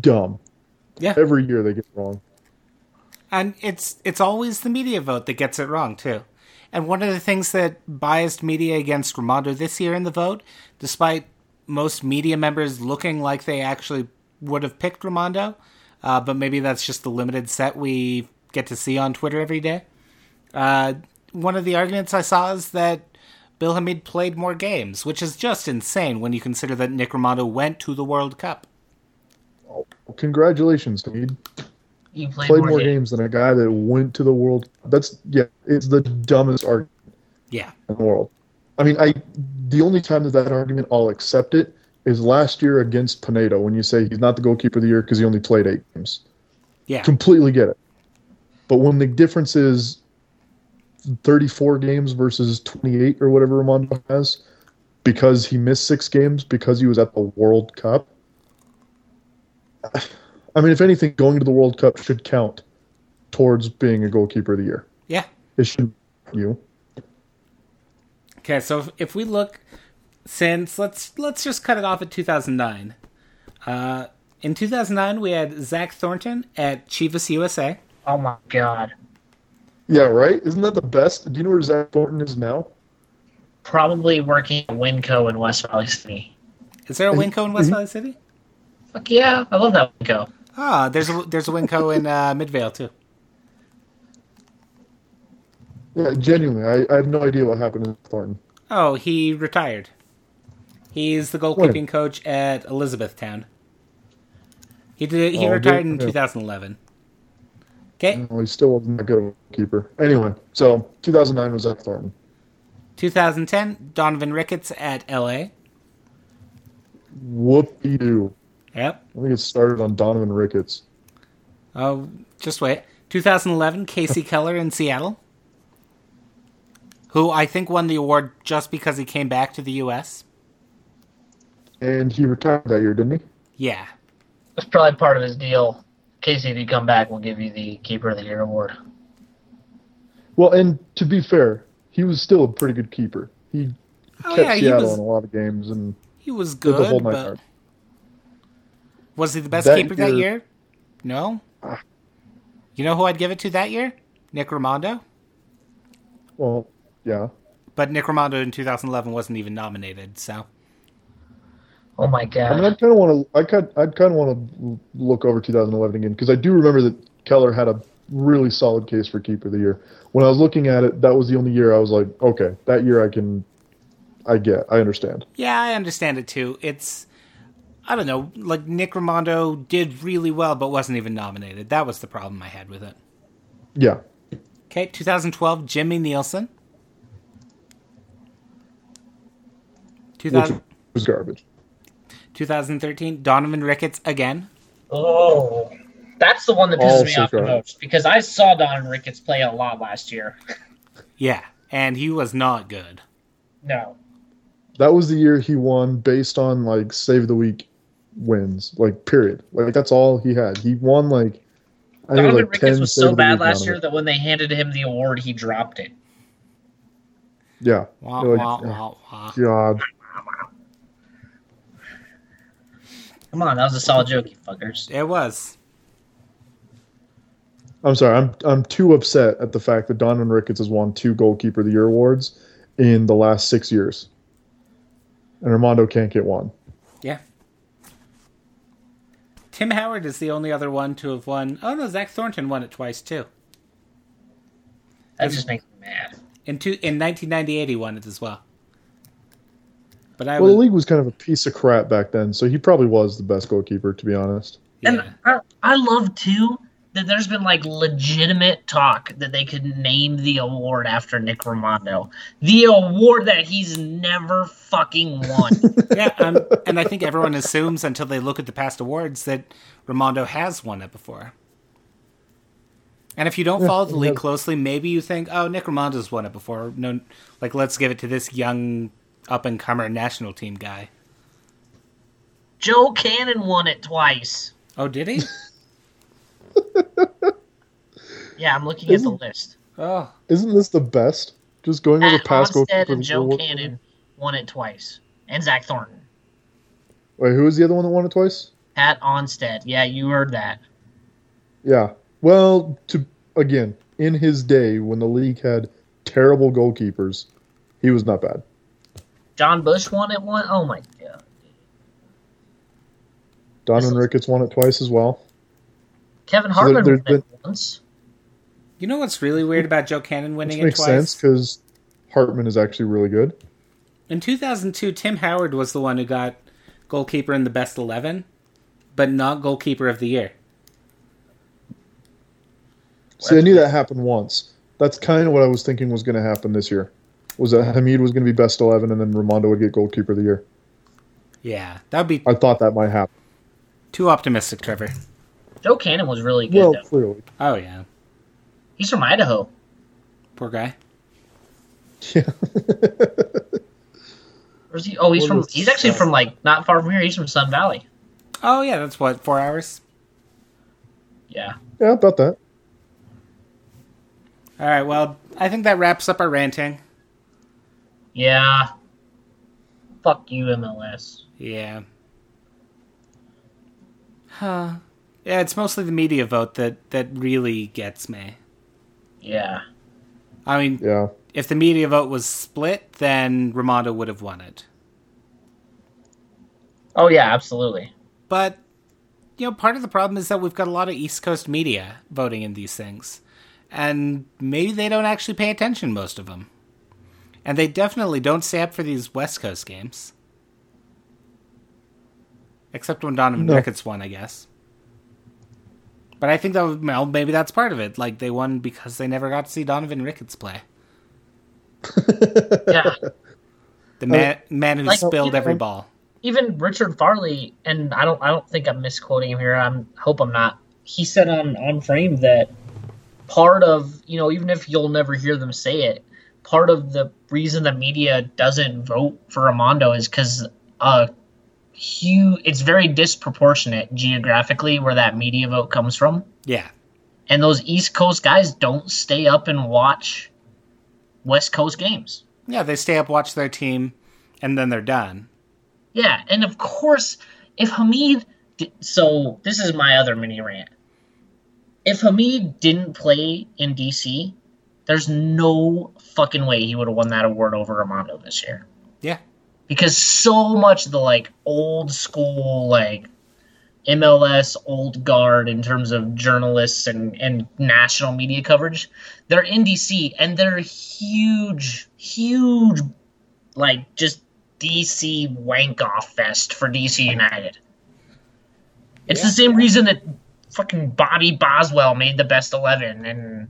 dumb. yeah. Every year they get it wrong. And it's it's always the media vote that gets it wrong too. And one of the things that biased media against Rimando this year in the vote, despite most media members looking like they actually would have picked Rimando, uh, but maybe that's just the limited set we get to see on Twitter every day. Uh, one of the arguments I saw is that Bill Hamid played more games, which is just insane when you consider that Nick Rimando went to the World Cup. Congratulations, Hamid. You played, Played more, more games. games than a guy that went to the world. That's yeah, it's the dumbest argument Yeah. in the world. I mean, I the only time that that argument I'll accept it is last year against Pinedo when you say he's not the goalkeeper of the year because he only played eight games. Yeah. completely get it. But when the difference is 34 games versus 28 or whatever Rimando has, because he missed six games because he was at the World Cup. I mean, if anything, going to the World Cup should count towards being a goalkeeper of the year. Yeah. It should you. Okay, so if, if we look since let's let's just cut it off at 2009. Uh, in 2009, we had Zach Thornton at Chivas USA. Oh my god. Yeah, right. Isn't that the best? Do you know where Zach Thornton is now? Probably working at Winco in West Valley City. Is there a Winco in West Valley City? Fuck yeah, I love that Winco. Ah, there's a there's a Winco in uh, Midvale too. Yeah, genuinely, I, I have no idea what happened to Thornton. Oh, he retired. He's the goalkeeping coach at Elizabethtown. He did. He Oh, retired good in for him. 2011. Okay, Well, he still wasn't that good keeper. Anyway, so 2009 was Zach Thornton. 2010, Donovan Ricketts at LA. Whoop-de doo. Yep. I think it started on Donovan Ricketts. Oh, just wait. 2011, Kasey Keller in Seattle, who I think won the award just because he came back to the U.S. And he retired that year, didn't he? Yeah. That's probably part of his deal. Kasey, if you come back, we'll give you the Keeper of the Year award. Well, and to be fair, he was still a pretty good keeper. He Oh, kept yeah, he Seattle was- in a lot of games, and He was did the whole good, nine but yards. Was he the best That keeper that year- year? No. You know who I'd give it to that year? Nick Rimando. Well, yeah. But Nick Rimando in 2011 wasn't even nominated, so Oh my I mean, god. I kind of want to. I kind. I'd kind of want to look over 2011 again because I do remember that Keller had a really solid case for keeper of the year. When I was looking at it, that was the only year I was like, okay, that year I can. I get. I understand. yeah, I understand it too. It's I don't know, like Nick Rimando did really well, but wasn't even nominated. That was the problem I had with it. Yeah. Okay, 2012, Jimmy Nielsen. Which 2000, was garbage. 2013, Donovan Ricketts again. Oh, that's the one that pisses All me off the most because I saw Don Ricketts play a lot last year. Yeah, and he was not good. No, That was the year he won based on like save the week wins. Like period. Like that's all he had. He won like. I think it Donovan was like Ricketts 10 was so bad last year that when they handed him the award, he dropped it. Yeah. Wah, Like, wah, oh, wah, wah. God. Come on, that was a solid joke, you fuckers. It was. I'm sorry. I'm I'm too upset at the fact that Donovan Ricketts has won two goalkeeper of the year awards in the last six years, and Rimando can't get one. Yeah. Tim Howard is the only other one to have won. Oh no, Zach Thornton won it twice too. That just makes me mad. In two in 1998, he won it as well. But I Well, the league was kind of a piece of crap back then, so he probably was the best goalkeeper, to be honest. yeah. And I, I love too that there's been like legitimate talk that they could name the award after Nick Rimando, the award that he's never fucking won. yeah, um, and I think everyone assumes until they look at the past awards that Rimando has won it before. And if you don't follow the league closely, maybe you think, "Oh, Nick Rimando's won it before." No, like let's give it to this young up and comer national team guy. Joe Cannon won it twice. Oh, did he? Yeah, I'm looking at the list. oh, Isn't this the best? Just going over Pat past Onstad goalkeeper. and Joe year- Cannon won it twice, and Zach Thornton. Wait, who was the other one that won it twice? Pat Onstad. Yeah, you heard that. Yeah. Well, to again, in his day when the league had terrible goalkeepers, he was not bad. Jon Busch won it one. Oh my god. Donovan This Ricketts won it twice as well. Kevin So there- Hartman there's won it once. you know what's really weird about Joe Cannon Which winning it makes twice? sense because Hartman is actually really good. In 2002, Tim Howard was the one who got goalkeeper in the best 11, but not goalkeeper of the year. See, I knew that happened once. That's kind of what I was thinking was going to happen this year. Was that Hamid was going to be best eleven, and then Rimando would get goalkeeper of the year. Yeah, that would be I thought that might happen. too optimistic, Trevor. Joe Cannon was really good. Well, though. clearly, Oh, yeah. He's from Idaho. Poor guy. yeah. Where's he? Oh, he's What from. He's actually from like not far from here. He's from Sun Valley. Oh, yeah, that's what, four hours? Yeah. yeah, about that. All right, well, I think that wraps up our ranting. Yeah. Fuck you, MLS. Yeah. Huh. Yeah, it's mostly the media vote that, that really gets me. Yeah. I mean, Yeah, if the media vote was split, then Rimando would have won it. Oh yeah, absolutely. But you know, part of the problem is that we've got a lot of East Coast media voting in these things, and maybe they don't actually pay attention. Most of them, and they definitely don't stay up for these West Coast games, except when Donovan No. Ricketts won, I guess. But I think that well, maybe that's part of it. Like they won because they never got to see Donovan Ricketts play, Yeah. the man man who Like, spilled know, every ball. Even Richard Farley, and I don't I don't think I'm misquoting him here. I'm hope I'm not. He said on on frame that part of you know even if you'll never hear them say it, part of the reason the media doesn't vote for Rimando is because uh huge it's very disproportionate geographically where that media vote comes from. Yeah, and those East Coast guys don't stay up and watch West Coast games. Yeah, they stay up, watch their team, and then they're done. Yeah, and of course, if Hamid. So this is my other mini rant. If Hamid didn't play in DC, there's no fucking way he would have won that award over Rimando this year. Yeah. Because so much of the like old school like MLS old guard in terms of journalists and, and national media coverage, they're in DC and they're huge, huge like just DC wank off fest for DC United. It's the same reason that fucking Bobby Boswell made the best eleven and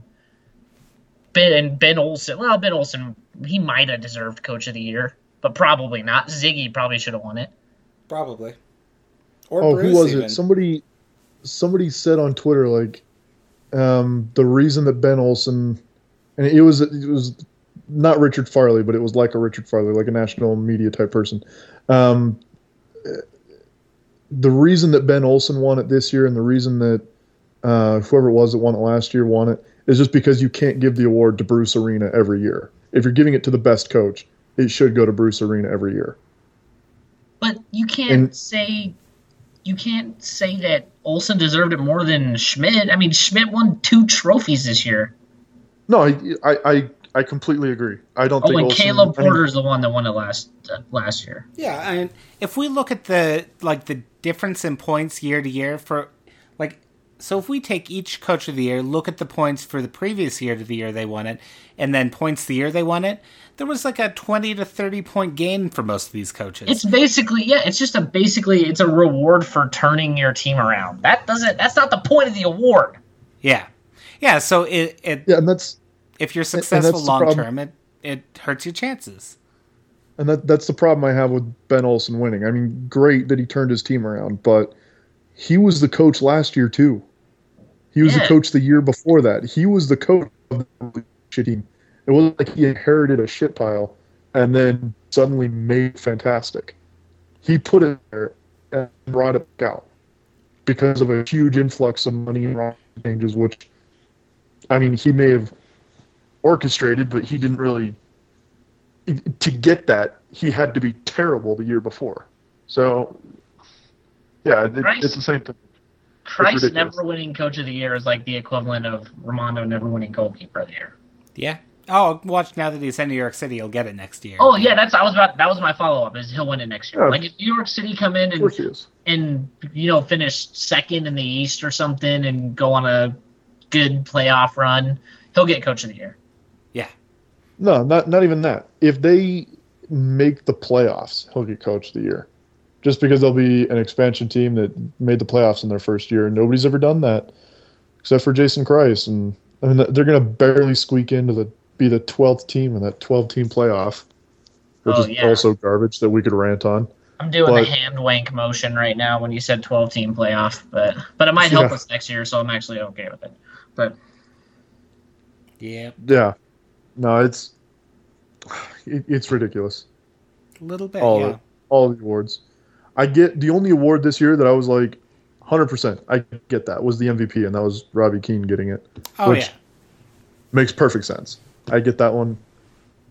Ben and Ben Olsen. Well, Ben Olsen he might have deserved Coach of the Year, but probably not. Sigi probably should have won it. Probably. Or Oh, Bruce who was even. it? Somebody, somebody said on Twitter like, um, the reason that Ben Olsen, and it was it was not Richard Farley, but it was like a Richard Farley, like a national media type person. Um, the reason that Ben Olsen won it this year, and the reason that uh, whoever it was that won it last year won it, is just because you can't give the award to Bruce Arena every year. If you're giving it to the best coach, it should go to Bruce Arena every year. But you can't And- say you can't say that Olsen deserved it more than Schmid. I mean, Schmid won two trophies this year. No, I, I, I, I completely agree. I don't Oh, think and Olsen, Caleb I mean, Porter's the one that won it last uh, last year. Yeah, and if we look at the like the difference in points year to year for like so if we take each coach of the year, look at the points for the previous year to the year they won it, and then points the year they won it, there was like a twenty to thirty point gain for most of these coaches. It's basically yeah, it's just a basically it's a reward for turning your team around. That doesn't that's not the point of the award. yeah. Yeah, so it, it Yeah, and that's if you're successful long term, it it hurts your chances. and that that's the problem I have with Ben Olsen winning. I mean, great that he turned his team around, but he was the coach last year too. He was Yeah. the coach the year before that. He was the coach of the shit team. It wasn't like he inherited a shit pile and then suddenly made fantastic. He put it there and brought it back out because of a huge influx of money and changes, which I mean he may have orchestrated, but he didn't really to get that, he had to be terrible the year before. So, yeah, it, it's the same thing. Kreis never winning coach of the year is like the equivalent of Rimando never winning goalkeeper of the year. Yeah. Oh, watch now that he's in New York City, he'll get it next year. Oh yeah, that's I was about that was my follow up is he'll win it next year. Yeah. Like if New York City come in and he and you know finish second in the East or something and go on a good playoff run, he'll get coach of the year. Yeah. No, not not even that. If they make the playoffs, he'll get coach of the year. Just because they'll be an expansion team that made the playoffs in their first year, and nobody's ever done that except for Jason Kreis, and I mean they're going to barely squeak into the be the twelfth team in that twelve team playoff, which Oh, is yeah. also garbage that we could rant on. I'm doing But- the hand wank motion right now when you said 12 team playoff, but but it might help Yeah. us next year, so I'm actually okay with it. But Yeah. Yeah, no, it's it, it's ridiculous. A little bit, all yeah. of it, all the awards. I get the only award this year that I was like, hundred percent, I get that was the MVP, and that was Robbie Keane getting it. Oh which yeah. makes perfect sense. I get that one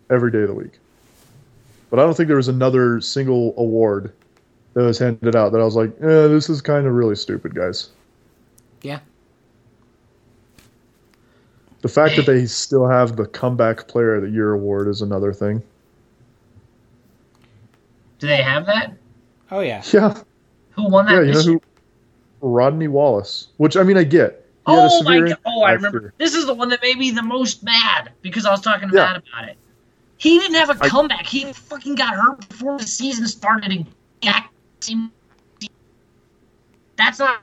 every day of the week. But I don't think there was another single award that was handed out that I was like, eh, this is kind of really stupid, guys. Yeah. The fact that they still have the comeback player of the year award is another thing. do they have that? Oh yeah. Yeah, Who won that? yeah, you know who? Rodney Wallace, which I mean, I get. He Oh my god! Oh, I remember. year. This is the one that made me the most mad because I was talking Yeah. bad about it. He didn't have a I- comeback. He fucking got hurt before the season started and got. That's not.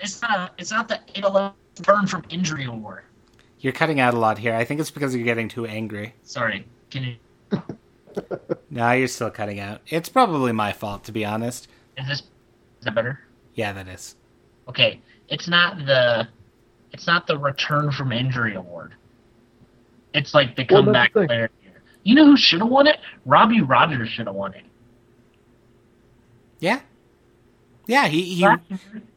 It's not. A, it's not the it'll burn from injury award. You're cutting out a lot here. I think it's because you're getting too angry. Sorry. Can you? No, you're still cutting out. It's probably my fault, to be honest. Is this? Is that better? Yeah, that is. Okay. It's not the. It's not the return from injury award. It's like the comeback the thing. player. of the year. You know who should have won it? Robbie Rogers should have won it. Yeah. Yeah, he, he year,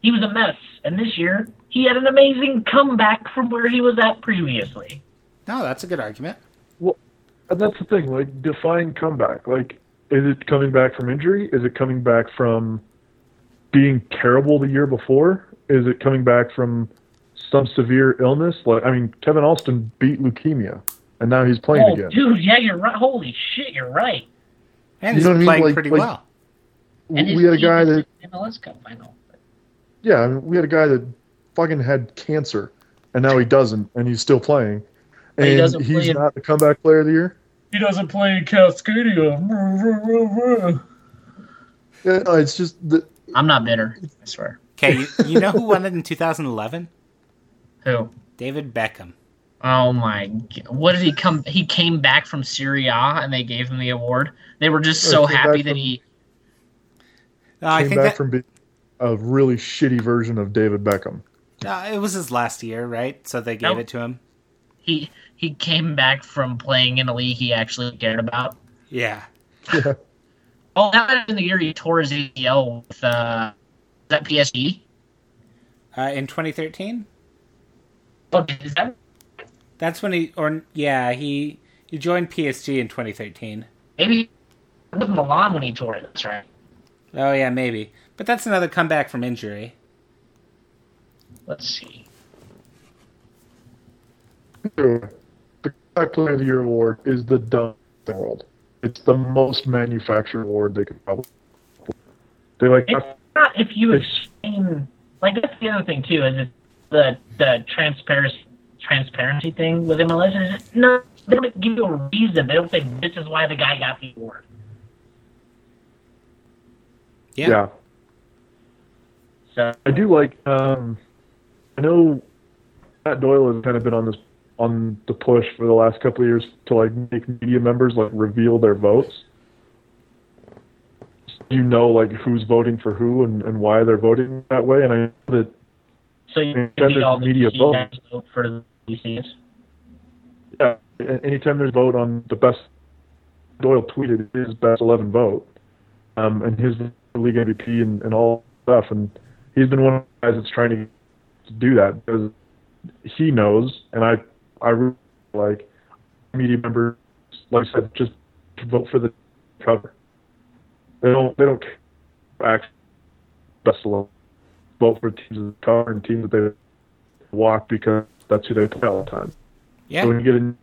he was a mess, and this year he had an amazing comeback from where he was at previously. No, that's a good argument. And that's the thing, like define comeback. Like, is it coming back from injury? Is it coming back from being terrible the year before? Is it coming back from some severe illness? Like, I mean, Kevin Alston beat leukemia, and now he's playing Oh, again. dude, yeah, you're right. Holy shit, you're right. And You he's know what I mean? playing Like- pretty like- well. And we had a guy that, MLS Cup final. yeah, I mean, we had a guy that fucking had cancer, and now he doesn't, and he's still playing. But he And doesn't he's in- not the comeback player of the year. He doesn't play in Cascadia. Yeah, no, it's just the, I'm not bitter. I swear. Okay, you, you know who won it in 2011? Who? David Beckham. Oh my! g- What did he come? He came back from Syria, and they gave him the award. They were just Oh, so happy that from- he. No, I came think back that from being a really shitty version of David Beckham. uh, it was his last year, right? So they gave Nope. it to him. He he came back from playing in a league he actually cared about. Yeah. Yeah. Oh, that was in the year he tore his ACL with uh, that PSG. Uh, in 2013, Oh, is that that's when he, or yeah, he he joined PSG in 2013. maybe it was Milan when he tore it? That's right. Oh yeah, maybe. But that's another comeback from injury. Let's see. The Comeback Player of the Year award is the dumbest in the world. It's the most manufactured award they could probably. They like It's not if you explain. Like that's the other thing too. Is it the the transparency transparency thing with MLS? Is no, they don't give you a reason. They don't say this is why the guy got the award. Yeah. yeah. So I do like. Um, I know Matt Doyle has kind of been on this on the push for the last couple of years to like make media members like reveal their votes. You know, like who's voting for who and, and why they're voting that way, and I know that so you there's all the media DC vote. for the yeah, anytime there's a vote on the best, Doyle tweeted his best eleven vote, um, and his league MVP and, and all stuff, and he's been one of the guys that's trying to do that because he knows, and I, I really like media members, like I said, just vote for the cover. They don't, they don't act best eleven. Vote for teams that cover and teams that they walk because that's who they play all the time. Yeah. So when you get a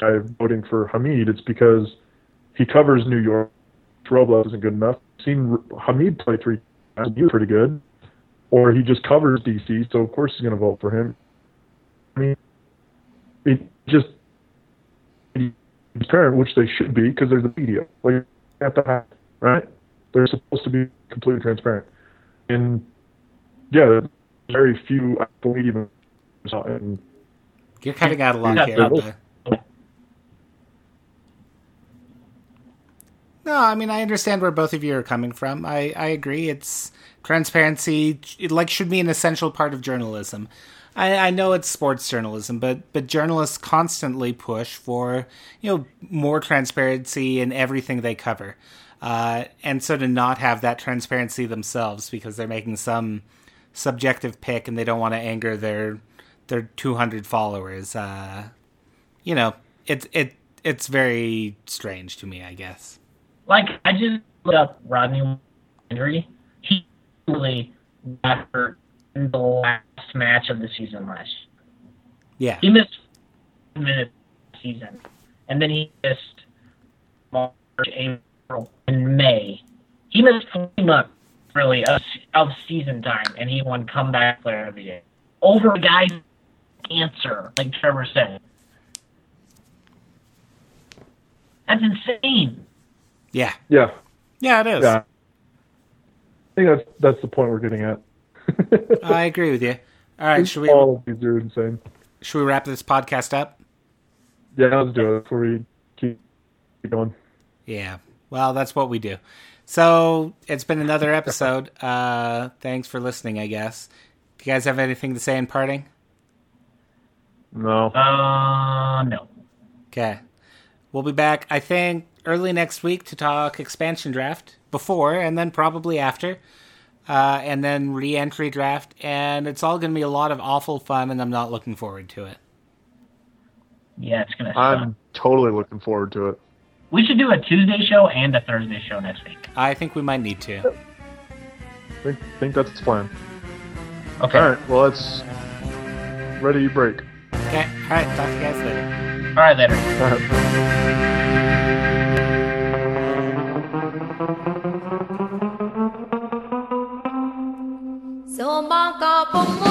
guy voting for Hamid, it's because he covers New York. Robles isn't good enough. I've seen Hamid play three times. He was pretty good. Or he just covers DC, so of course he's going to vote for him. I mean, it just transparent, which they should be because there's the media. Like at the right? They're supposed to be completely transparent. And yeah, there's very few actual media members, and You're cutting out a lot Yeah, here. No, I mean I understand where both of you are coming from. I, I agree. It's transparency. It like should be an essential part of journalism. I, I know it's sports journalism, but but journalists constantly push for you know more transparency in everything they cover, uh, and so to not have that transparency themselves because they're making some subjective pick and they don't want to anger their their 200 followers. Uh, you know, it's it it's very strange to me, I guess. Like I just looked up Rodney Henry. He really hurt in the last match of the season last year. Yeah, He missed five minutes of the season, and then he missed March, April, and May. He missed three months really of, of season time, and he won comeback player of the year over a guy's cancer, like Trevor said. That's insane. yeah, yeah, yeah. It is. Yeah. I think that's that's the point we're getting at. I agree with you. All right, should we All of these are insane. should we wrap this podcast up? Yeah, let's do it before we keep going. Yeah. Well, that's what we do. So it's been another episode. Uh, thanks for listening. I guess. Do you guys have anything to say in parting? No. Uh, no. Okay. We'll be back, I think, early next week to talk expansion draft before and then probably after. Uh, and then re entry draft. And it's all going to be a lot of awful fun, and I'm not looking forward to it. Yeah, it's gonna. Suck. I'm totally looking forward to it. We should do a Tuesday show and a Thursday show next week. I think we might need to. think think that's the plan. Okay. All right. Well, let's ready you break. Okay. All right. Talk to you guys later. All right, later. All right. maka pemula